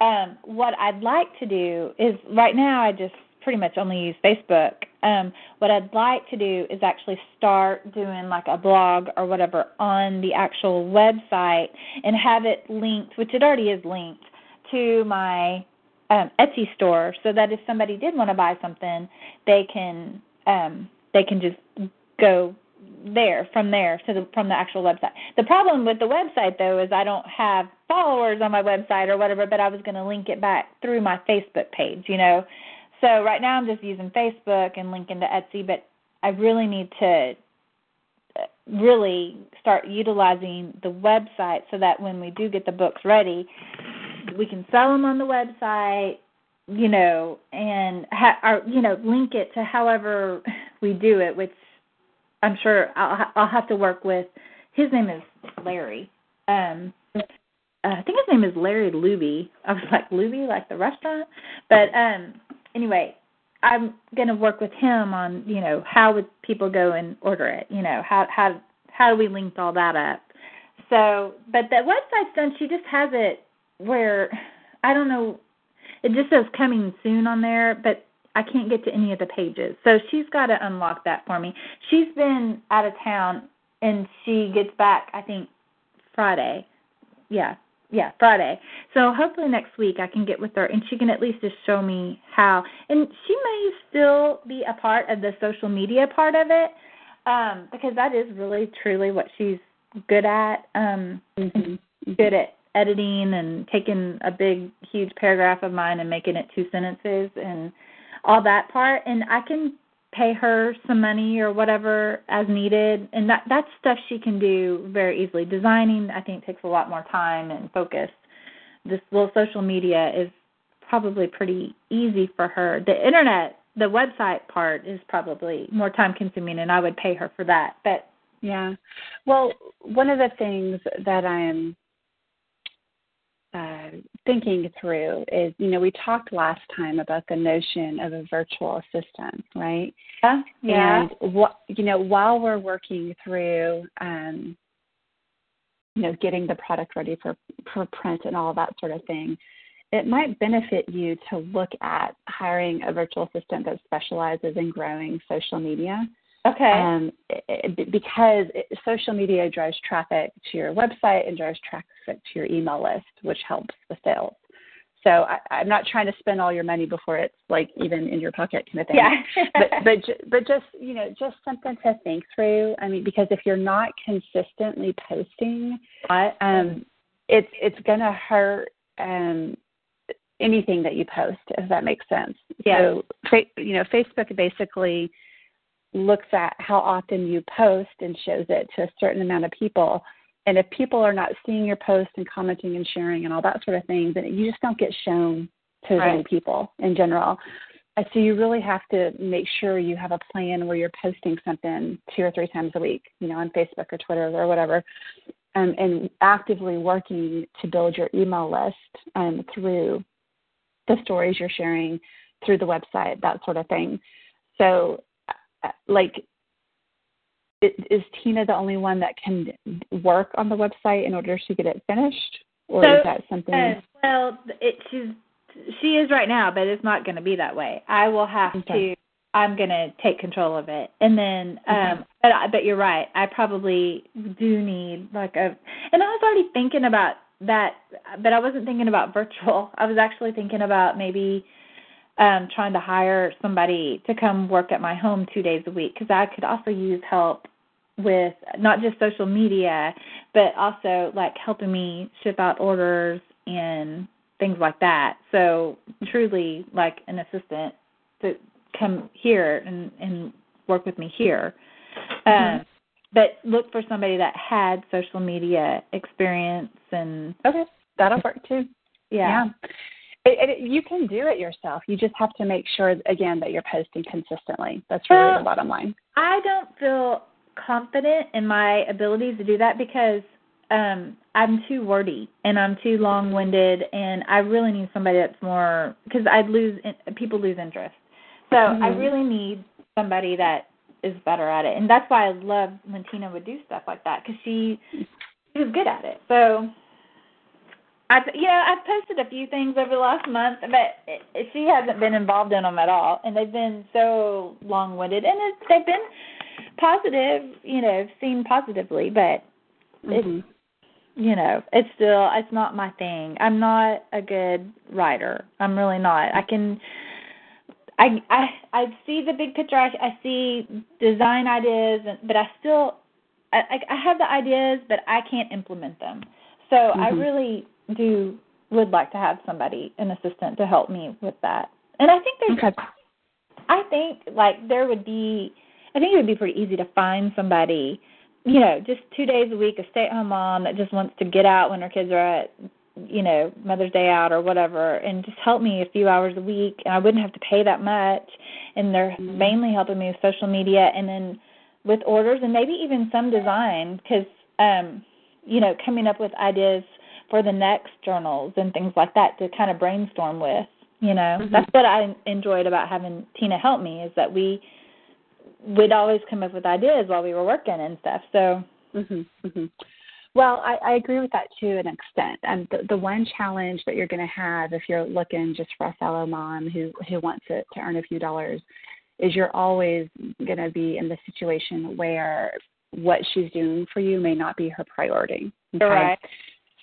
um, what I'd like to do is right now I just pretty much only use Facebook. Um, what I'd like to do is actually start doing like a blog or whatever on the actual website and have it linked, which it already is linked, to my um, Etsy store, so that if somebody did want to buy something, they can um, they can just go there from there to the from the actual website. The problem with the website though is I don't have followers on my website or whatever, but I was going to link it back through my Facebook page, you know. So right now I'm just using Facebook and linking to Etsy, but I really need to uh, really start utilizing the website so that when we do get the books ready, we can sell them on the website, you know, and ha- or you know, link it to however we do it, which I'm sure I'll ha- I'll have to work with. His name is Larry. Um, uh, I think his name is Larry Luby. I was like Luby, like the restaurant. But um, anyway, I'm gonna work with him on you know how would people go and order it. You know how how how do we link all that up? So, but the website's done. She just has it where I don't know. It just says coming soon on there, but I can't get to any of the pages. So she's got to unlock that for me. She's been out of town and she gets back I think Friday. Yeah. Yeah, Friday. So hopefully next week I can get with her and she can at least just show me how and she may still be a part of the social media part of it. Um, because that is really truly what she's good at. Um Mhm. good at editing and taking a big huge paragraph of mine and making it two sentences and all that part and I can pay her some money or whatever as needed. And that that's stuff she can do very easily. Designing i think takes a lot more time and focus. This little social media is probably pretty easy for her. The internet the website part is probably more time consuming and i would pay her for that. But yeah. Well one of the things that i'm uh, thinking through is, you know, we talked last time about the notion of a virtual assistant, right? Yeah. yeah. And what, you know, while we're working through, um, you know, getting the product ready for for print and all that sort of thing, it might benefit you to look at hiring a virtual assistant that specializes in growing social media Okay. Um, it, because it, social media drives traffic to your website and drives traffic to your email list, which helps the sales. So I, I'm not trying to spend all your money before it's like even in your pocket kind of thing. Yeah. but (laughs) but but just you know just something to think through. I mean, because if you're not consistently posting, um, it's it's gonna hurt um anything that you post if that makes sense. Yeah. So you know, Facebook basically looks at how often you post and shows it to a certain amount of people. And if people are not seeing your post and commenting and sharing and all that sort of thing, then you just don't get shown to right. many people in general. So you really have to make sure you have a plan where you're posting something two or three times a week, you know, on Facebook or Twitter or whatever, um, and actively working to build your email list um, through the stories you're sharing, through the website, that sort of thing. So like is Tina the only one that can work on the website in order to get it finished, or so, is that something? Uh, well, it, she's she is right now, but it's not going to be that way. I will have okay. to. I'm going to take control of it, and then. um. But but you're right. I probably do need like a. And I was already thinking about that, but I wasn't thinking about virtual. I was actually thinking about maybe um trying to hire somebody to come work at my home two days a week because I could also use help with not just social media but also like helping me ship out orders and things like that. So truly like an assistant to come here and and work with me here. Mm-hmm. Um but look for somebody that had social media experience and Okay. That'll work too. Yeah. yeah. It, it, you can do it yourself. You just have to make sure, again, that you're posting consistently. That's really well, the bottom line. I don't feel confident in my abilities to do that because um I'm too wordy and I'm too long-winded and I really need somebody that's more cuz I'd lose people lose interest. So mm-hmm. I really need somebody that is better at it. And that's why I love when Tina would do stuff like that cuz she she was good at it. So I've you know I've posted a few things over the last month, but it, she hasn't been involved in them at all, and they've been so long-winded, and it, they've been positive, you know, seen positively, but mm-hmm. it's you know it's still it's not my thing. I'm not a good writer. I'm really not. I can. I I I see the big picture. I, I see design ideas, but I still I I have the ideas, but I can't implement them. So mm-hmm. I really do would like to have somebody, an assistant, to help me with that. And I think there's, okay. I think like there would be, I think it would be pretty easy to find somebody, you know, just two days a week, a stay-at-home mom that just wants to get out when her kids are at, you know, Mother's Day out or whatever, and just help me a few hours a week, and I wouldn't have to pay that much. And they're mm-hmm. mainly helping me with social media, and then with orders, and maybe even some design, because, um, you know, coming up with ideas for the next journals and things like that to kind of brainstorm with. You know, mm-hmm. that's what I enjoyed about having Tina help me is that we would always come up with ideas while we were working and stuff. So. Mhm. Mhm. Well, I, I agree with that to an extent. And the, the one challenge that you're going to have if you're looking just for a fellow mom who who wants it to earn a few dollars is you're always going to be in the situation where what she's doing for you may not be her priority. Okay? Right.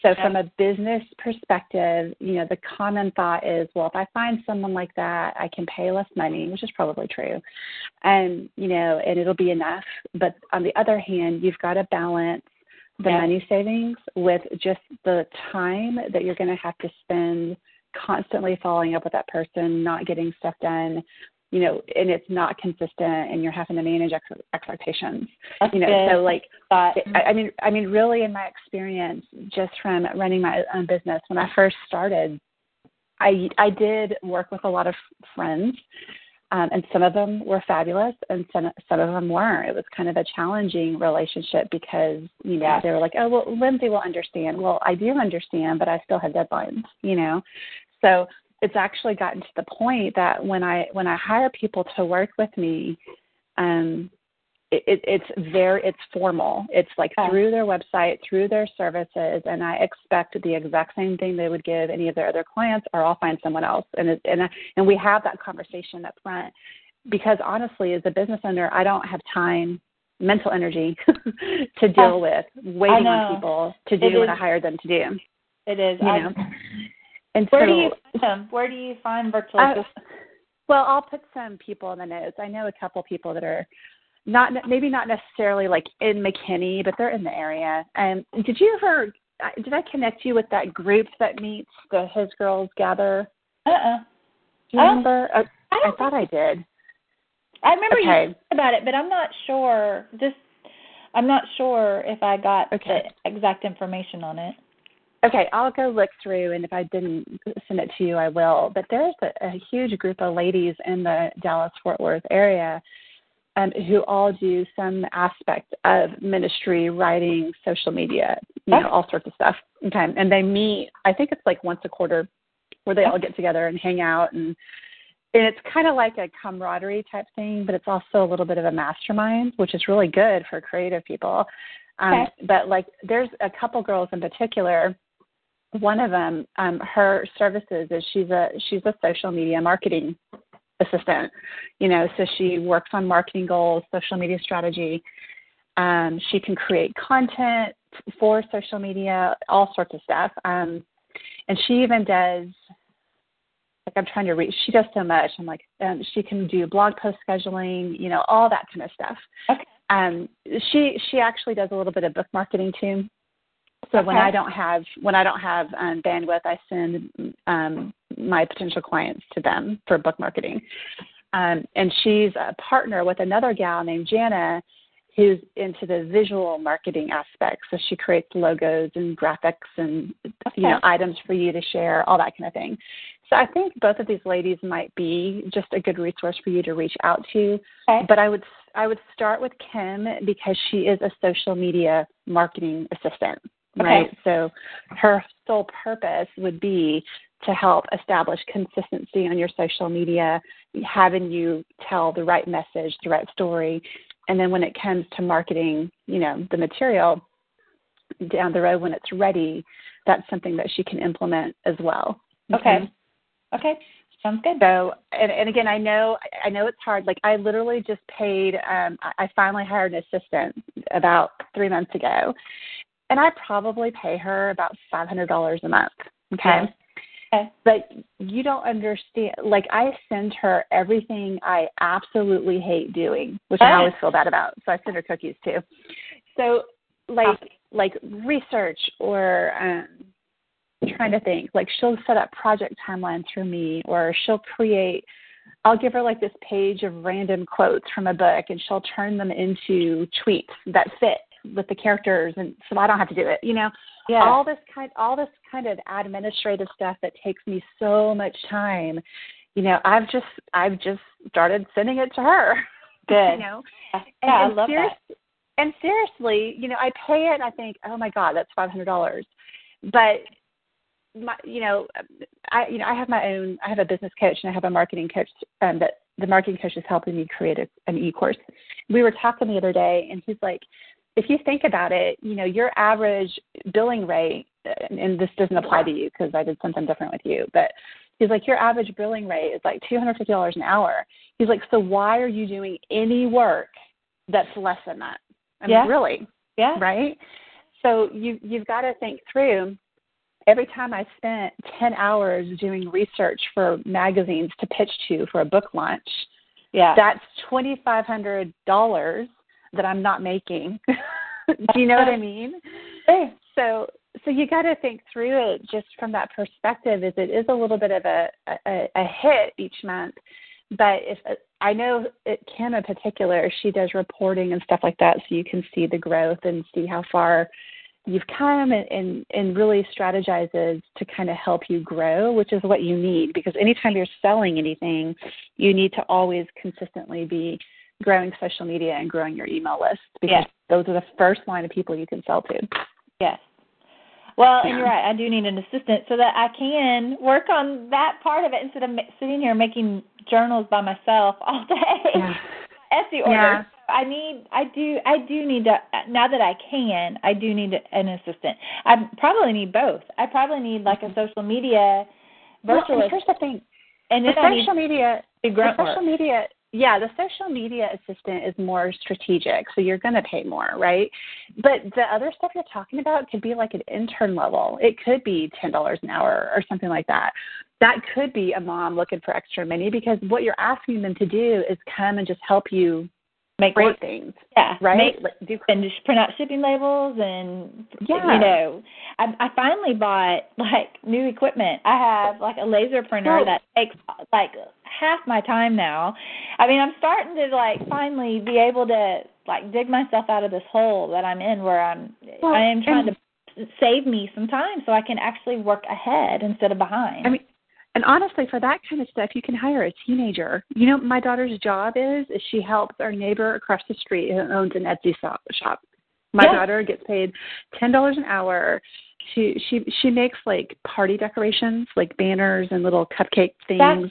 So from a business perspective, you know, the common thought is, well, if I find someone like that, I can pay less money, which is probably true. And, you know, and it'll be enough. But on the other hand, you've got to balance the Yeah. money savings with just the time that you're going to have to spend constantly following up with that person, not getting stuff done, you know, and it's not consistent, and you're having to manage ex- expectations. That's You know, good. so like Thought. I, I mean, I mean, really, in my experience, just from running my own business, when I first started, I I did work with a lot of friends, um, and some of them were fabulous, and some some of them weren't. It was kind of a challenging relationship because you know Yeah. they were like, oh well, Lindsay will understand. Well, I do understand, but I still have deadlines, you know. So it's actually gotten to the point that when I when I hire people to work with me, um, it, it, it's very it's formal. It's like through their website, through their services, and I expect the exact same thing they would give any of their other clients, or I'll find someone else. And it, and and we have that conversation up front because honestly, as a business owner, I don't have time, mental energy (laughs) to deal with waiting on people to do what I hired them to do. It is. You I- know. And where so, do you find them? Where do you find virtual I- assistants? Well, I'll put some people in the notes. I know a couple people that are not maybe not necessarily like in McKinney, but they're in the area. And did you ever? I- Did I connect you with that group that meets the His Girls Gather? Uh-uh. Do you Oh, remember? Oh, I, I I thought I did. I remember you Okay. talking about it, but I'm not sure. Just, I'm not sure if I got Okay. the exact information on it. Okay, I'll go look through, and if I didn't send it to you, I will. But there's a, a huge group of ladies in the Dallas Fort Worth area um, who all do some aspect of ministry, writing, social media, you know, all sorts of stuff. Okay, and they meet. I think it's like once a quarter, where they all get together and hang out, and and it's kind of like a camaraderie type thing, but it's also a little bit of a mastermind, which is really good for creative people. Um, Okay. But like, there's a couple girls in particular one of them um her services is she's a she's a social media marketing assistant you know so she works on marketing goals social media strategy um she can create content for social media all sorts of stuff um and she even does like i'm trying to read. she does so much i'm like um she can do blog post scheduling you know all that kind of stuff Okay. um she she actually does a little bit of book marketing too so when I don't have when I don't have um, bandwidth, I send um, my potential clients to them for book marketing. Um, and she's a partner with another gal named Jana, who's into the visual marketing aspect. So she creates logos and graphics and you know items for you to share, all that kind of thing. So I think both of these ladies might be just a good resource for you to reach out to. Okay. But I would I would start with Kim because she is a social media marketing assistant, Okay. right? So her sole purpose would be to help establish consistency on your social media, having you tell the right message, the right story, and then when it comes to marketing, you know, the material down the road when it's ready, that's something that she can implement as well. Okay. Okay. Sounds good. So, and, and again, I know, I know it's hard. Like I literally just paid. Um, I finally hired an assistant about three months ago, and I probably pay her about five hundred dollars a month. Okay. Yeah. Okay. But you don't understand. Like I send her everything I absolutely hate doing, which I always feel bad about. So I send her cookies too. So, like, like research or um, trying to think. Like she'll set up project timelines for me, or she'll create. I'll give her like this page of random quotes from a book, and she'll turn them into tweets that fit with the characters, and so I don't have to do it. You know, Yeah. all this kind, all this kind of administrative stuff that takes me so much time. You know, I've just, I've just started sending it to her. (laughs) Good. You know, yeah, and, I and love serious- that. and seriously, you know, I pay it and I think, oh my God, that's five hundred dollars. But my you know, I you know, I have my own I have a business coach and I have a marketing coach um that the marketing coach is helping me create a, an e course. We were talking the other day and he's like, if you think about it, you know, your average billing rate and, this doesn't apply to you because I did something different with you, but he's like, your average billing rate is like two hundred fifty dollars an hour. He's like, so why are you doing any work that's less than that? I mean, really, Yeah. right? So you you've got to think through. Every time I spent ten hours doing research for magazines to pitch to for a book launch, Yeah. that's twenty five hundred dollars that I'm not making. (laughs) Do you know what I mean? So so you got to think through it just from that perspective. Is it is a little bit of a a, a hit each month, but if I know it, Kim in particular, she does reporting and stuff like that, so you can see the growth and see how far you've come and, and, and really strategizes to kind of help you grow, which is what you need because anytime you're selling anything, you need to always consistently be growing social media and growing your email list because yes. those are the first line of people you can sell to. Yes. Well, yeah. and you're right. I do need an assistant so that I can work on that part of it instead of sitting here making journals by myself all (laughs) day. Yeah. Etsy orders. Yeah. I need I do I do need to now that I can I do need an assistant. I probably need both. I probably need like a mm-hmm. social media virtual. Well, here's the thing. And then the I social media the social work. media yeah, the social media assistant is more strategic, so you're going to pay more, right? But the other stuff you're talking about could be like an intern level. It could be $10 an hour or something like that. That could be a mom looking for extra money because what you're asking them to do is come and just help you make great things. Yeah, right. Make, do, and just print out shipping labels and yeah. you know, I, I finally bought like new equipment. I have like a laser printer oh. that takes like half my time now. I mean, I'm starting to like finally be able to like dig myself out of this hole that I'm in where I'm well, I am trying to save me some time so I can actually work ahead instead of behind. I mean and honestly, for that kind of stuff, you can hire a teenager. You know, my daughter's job is is she helps our neighbor across the street who owns an Etsy shop. My yeah. daughter gets paid ten dollars an hour. She she she makes like party decorations, like banners and little cupcake things. That's-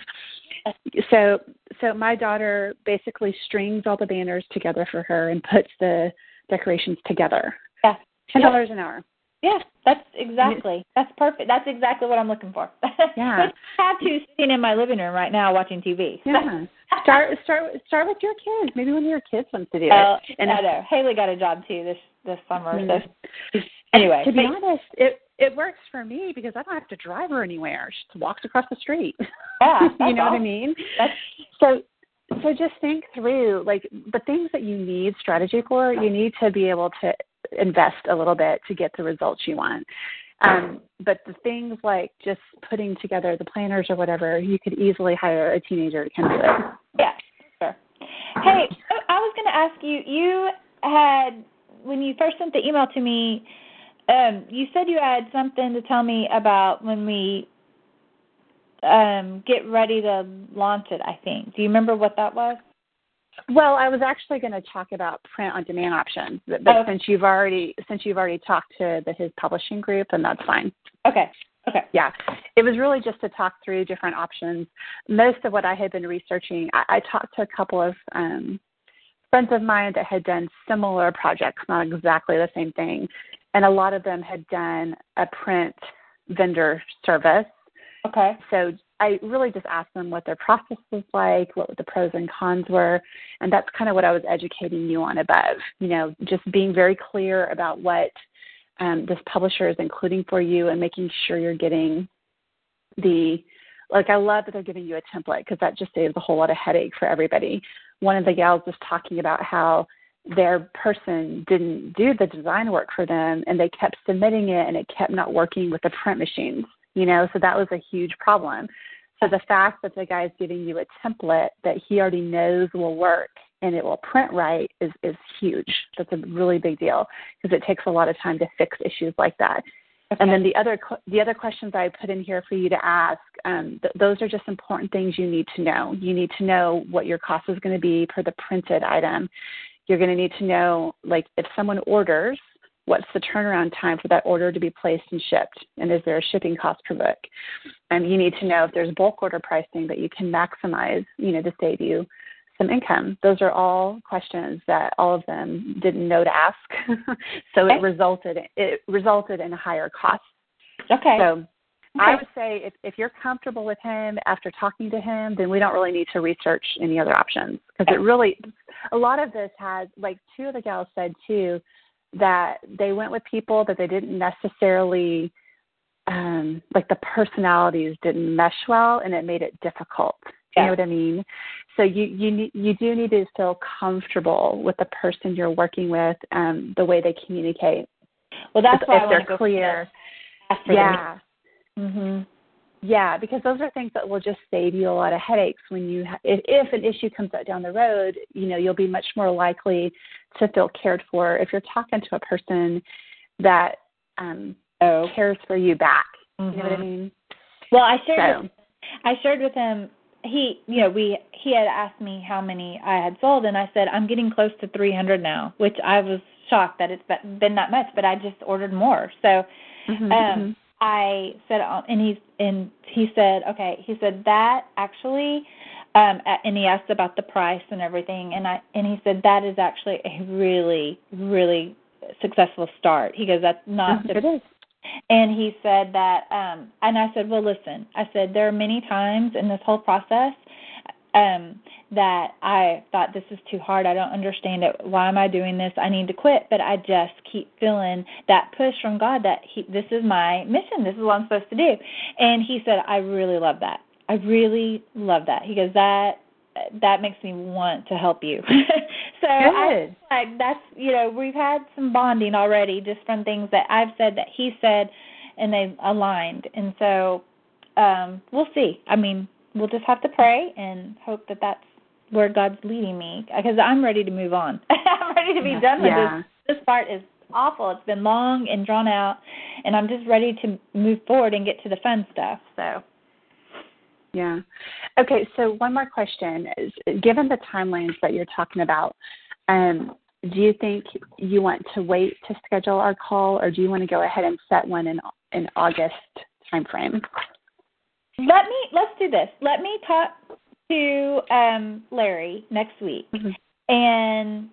so so my daughter basically strings all the banners together for her and puts the decorations together. Yeah. Ten dollars an hour. Yeah, that's exactly. That's perfect. That's exactly what I'm looking for. (laughs) Yeah. I have two sitting in my living room right now watching TV. Yeah. (laughs) start start start with your kids. Maybe one of your kids wants to do uh, it. And I know Haley got a job too this this summer. Mm-hmm. So anyway, to be honest, it it works for me because I don't have to drive her anywhere. She just walks across the street. Yeah, (laughs) you know awesome. what I mean. That's so so just think through like the things that you need strategy for. You need to be able to invest a little bit to get the results you want. Um, but the things like just putting together the planners or whatever, you could easily hire a teenager to come do it. Yeah, sure. Hey, I was going to ask you. You had when you first sent the email to me. Um, you said you had something to tell me about when we um, get ready to launch it. I think. Do you remember what that was? Well, I was actually going to talk about print on demand options, but, but Oh. since you've already since you've already talked to the, his publishing group, then that's fine. Okay. Okay. Yeah, it was really just to talk through different options. Most of what I had been researching, I, I talked to a couple of um, friends of mine that had done similar projects, not exactly the same thing, and a lot of them had done a print vendor service. Okay. So I really just asked them what their process was like, what the pros and cons were, and that's kind of what I was educating you on above. You know, just being very clear about what um, this publisher is including for you and making sure you're getting the like I love that they're giving you a template because that just saves a whole lot of headache for everybody. One of the gals was talking about how their person didn't do the design work for them and they kept submitting it and it kept not working with the print machines, you know, so that was a huge problem. So the fact that the guy's giving you a template that he already knows will work and it will print right is is huge. That's a really big deal because it takes a lot of time to fix issues like that. Okay. And then the other the other questions I put in here for you to ask, um, th- those are just important things you need to know. You need to know what your cost is going to be per the printed item. You're going to need to know, like, if someone orders, what's the turnaround time for that order to be placed and shipped, and is there a shipping cost per book? And you need to know if there's bulk order pricing that you can maximize, you know, to save you some income. Those are all questions that all of them didn't know to ask, (laughs) so Okay. it resulted it resulted in a higher cost. Okay. So I would say if, if you're comfortable with him after talking to him, then we don't really need to research any other options because it really, a lot of this has, like two of the gals said too, that they went with people that they didn't necessarily, um, like the personalities didn't mesh well and it made it difficult. You Yeah. know what I mean? So you you need you do need to feel comfortable with the person you're working with, um, the way they communicate. Well, that's if, why if I they're clear. after Yeah. Mhm. Yeah, because those are things that will just save you a lot of headaches when you ha- if, if an issue comes up down the road, you know, you'll be much more likely to feel cared for if you're talking to a person that um Oh. cares for you back. You know what I Mhm. mean? Well, I shared So, with, I shared with him. He, you know, we he had asked me how many I had sold, and I said I'm getting close to 300 now, which I was shocked that it's been been that much, but I just ordered more. So mhm, um mhm. I said, um, and he's and he said, okay. He said that actually, um, and he asked about the price and everything, and I and he said that is actually a really really successful start. He goes, that's not the it is. and he said that um and I said, "Well, listen. I said there are many times in this whole process um that I thought this is too hard. I don't understand it. Why am I doing this? I need to quit." But I just keep feeling that push from God that he this is my mission. This is what I'm supposed to do. And he said, "I really love that. I really love that." He goes, "That that makes me want to help you." (laughs) so I like that's you know we've had some bonding already just from things that I've said that he said and they aligned. And so um we'll see. I mean we'll just have to pray and hope that that's where God's leading me because I'm ready to move on. (laughs) I'm ready to be done with yeah. this this part is awful. It's been long and drawn out and I'm just ready to move forward and get to the fun stuff. So Yeah. Okay, so one more question is given the timelines that you're talking about, um, do you think you want to wait to schedule our call or do you want to go ahead and set one in in August timeframe? let me let's do this let me talk to um Larry next week Mhm. And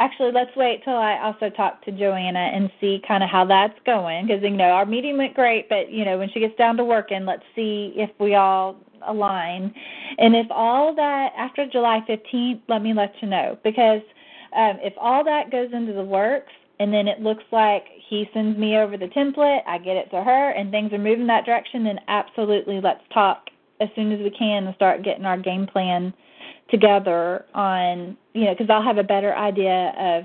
actually, let's wait till I also talk to Joanna and see kind of how that's going because you know our meeting went great, but you know when she gets down to working, let's see if we all align. And if all that after July 15th, let me let you know because um, if all that goes into the works and then it looks like he sends me over the template, I get it to her, and things are moving that direction, then absolutely let's talk as soon as we can and start getting our game plan together on you know because I'll have a better idea of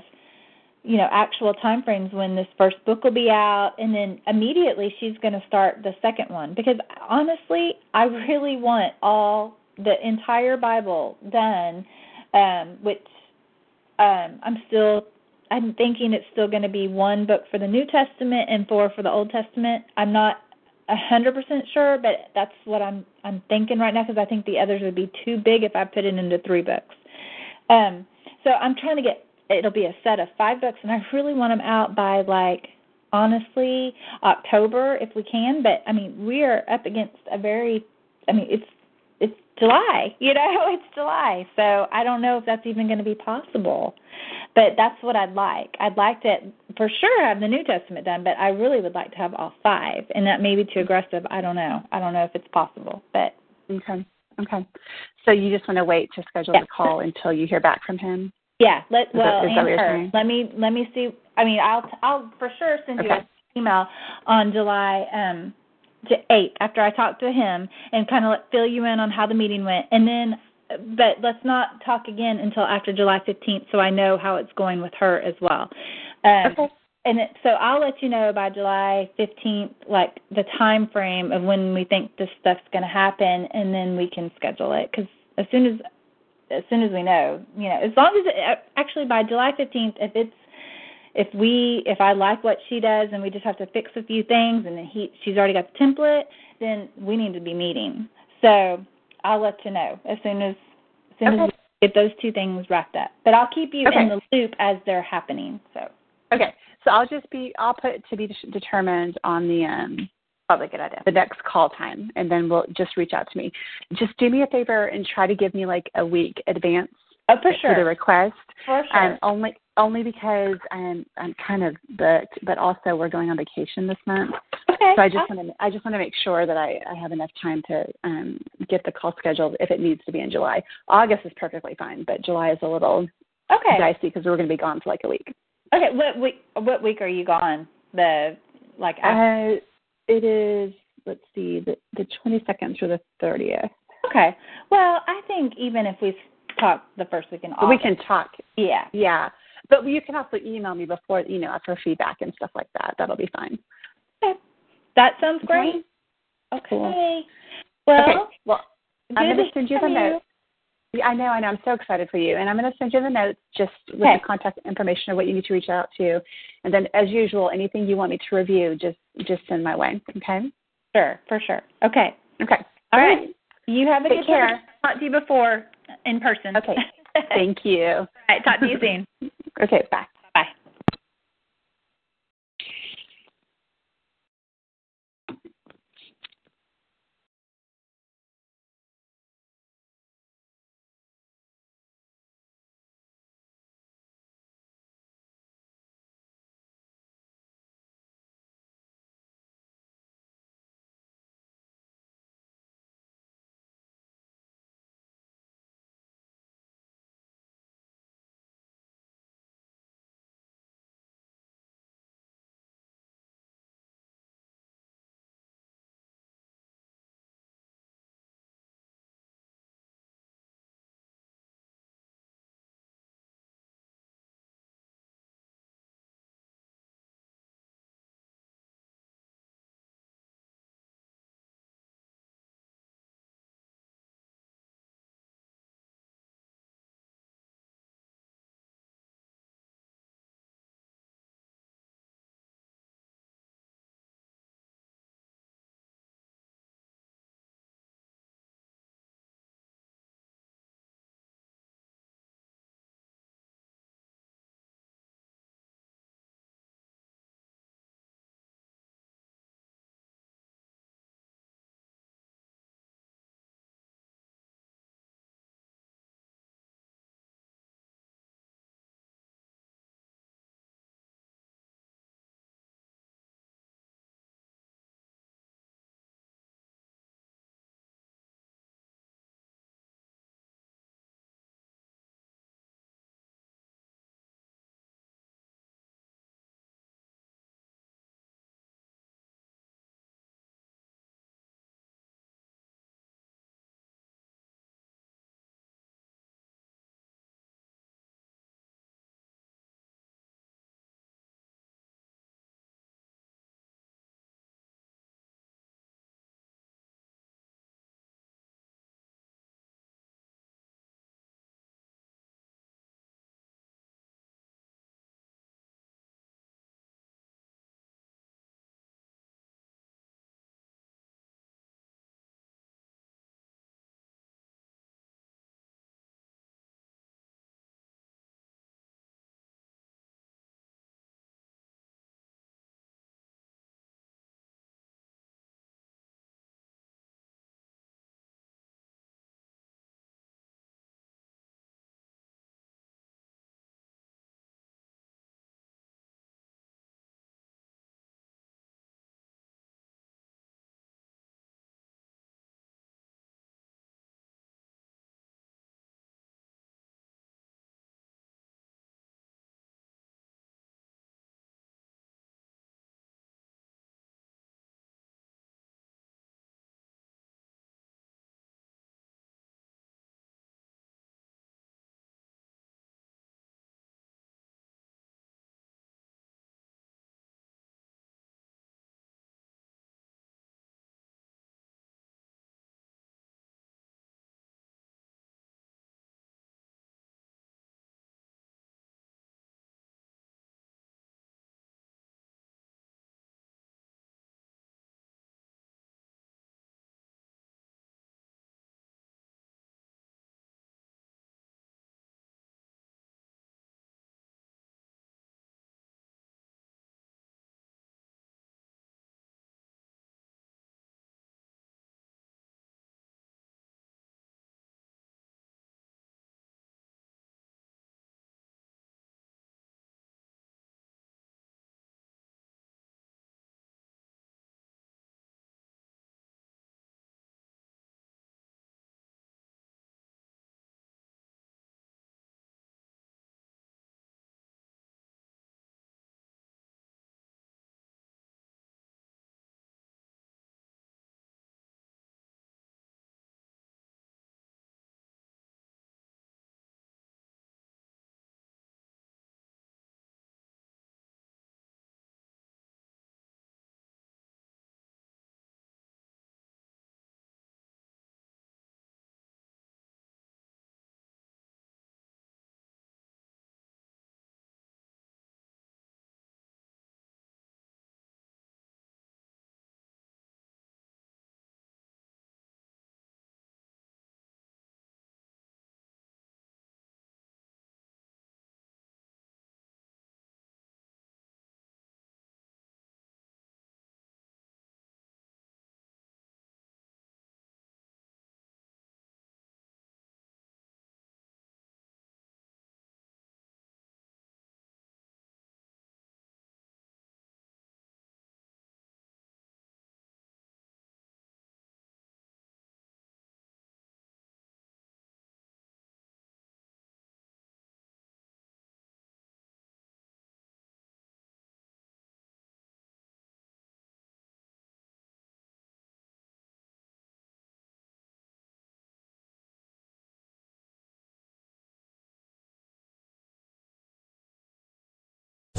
you know actual time frames when this first book will be out and then immediately she's going to start the second one because honestly I really want all the entire Bible done um which um I'm still I'm thinking it's still going to be one book for the New Testament and four for the Old Testament. I'm not a hundred percent sure, but that's what I'm I'm thinking right now because I think the others would be too big if I put it into three books. Um, so I'm trying to get it'll be a set of five books, and I really want them out by like honestly October if we can. But I mean we are up against a very I mean it's it's July, (laughs) you know it's July, so I don't know if that's even going to be possible. But that's what I'd like. I'd like to for sure have the New Testament done, but I really would like to have all five. And that may be too aggressive. I don't know. I don't know if it's possible. But Okay. Okay. So you just want to wait to schedule the call until you hear back from him? Yeah, let well is that and her. Let me let me see. I mean, I'll I'll for sure send you Okay. an email on July um eighth after I talk to him and kind of fill you in on how the meeting went, and then but let's not talk again until after July 15th so I know how it's going with her as well. Um, Okay. And it, so I'll let you know by July 15th, like the time frame of when we think this stuff's going to happen, and then we can schedule it. Because as soon as as soon as we know, you know, as long as it, actually by July 15th, if it's if we if I like what she does and we just have to fix a few things and then he she's already got the template, then we need to be meeting. So I'll let you know as soon as as soon as we get those two things wrapped up. But I'll keep you Okay. in the loop as they're happening. So Okay. So I'll just be I'll put to be determined on the um probably a good idea. the next call time and then we'll just reach out to me. Just do me a favor and try to give me like a week advance Oh, for for the request. for sure. Um, only only because I'm I'm kind of booked, but also we're going on vacation this month. okay. So I just want to I just want to make sure that I, I have enough time to um, get the call scheduled if it needs to be in July. August is perfectly fine, but July is a little okay. dicey because we're going to be gone for like a week. Okay. What week? What week are you gone? The like after, Uh, it is let's see the the 22nd through the 30th. okay. Well, I think even if we talk the first week in But we can talk. yeah. Yeah. But you can also email me before, you know, for feedback and stuff like that. That'll be fine. Okay. That sounds great. Okay. Well, okay. Well, I'm going to send you the notes. Yeah, I know, I know. I'm so excited for you. And I'm going to send you the notes just with Okay. the contact information of what you need to reach out to. And then, as usual, anything you want me to review, just just send my way. Okay? sure, for sure. Okay. Okay. All right. You have a Take good care. care. Talk to you before in person. Okay. (laughs) Thank you. All right. Talk to you soon. (laughs) Okay. Bye.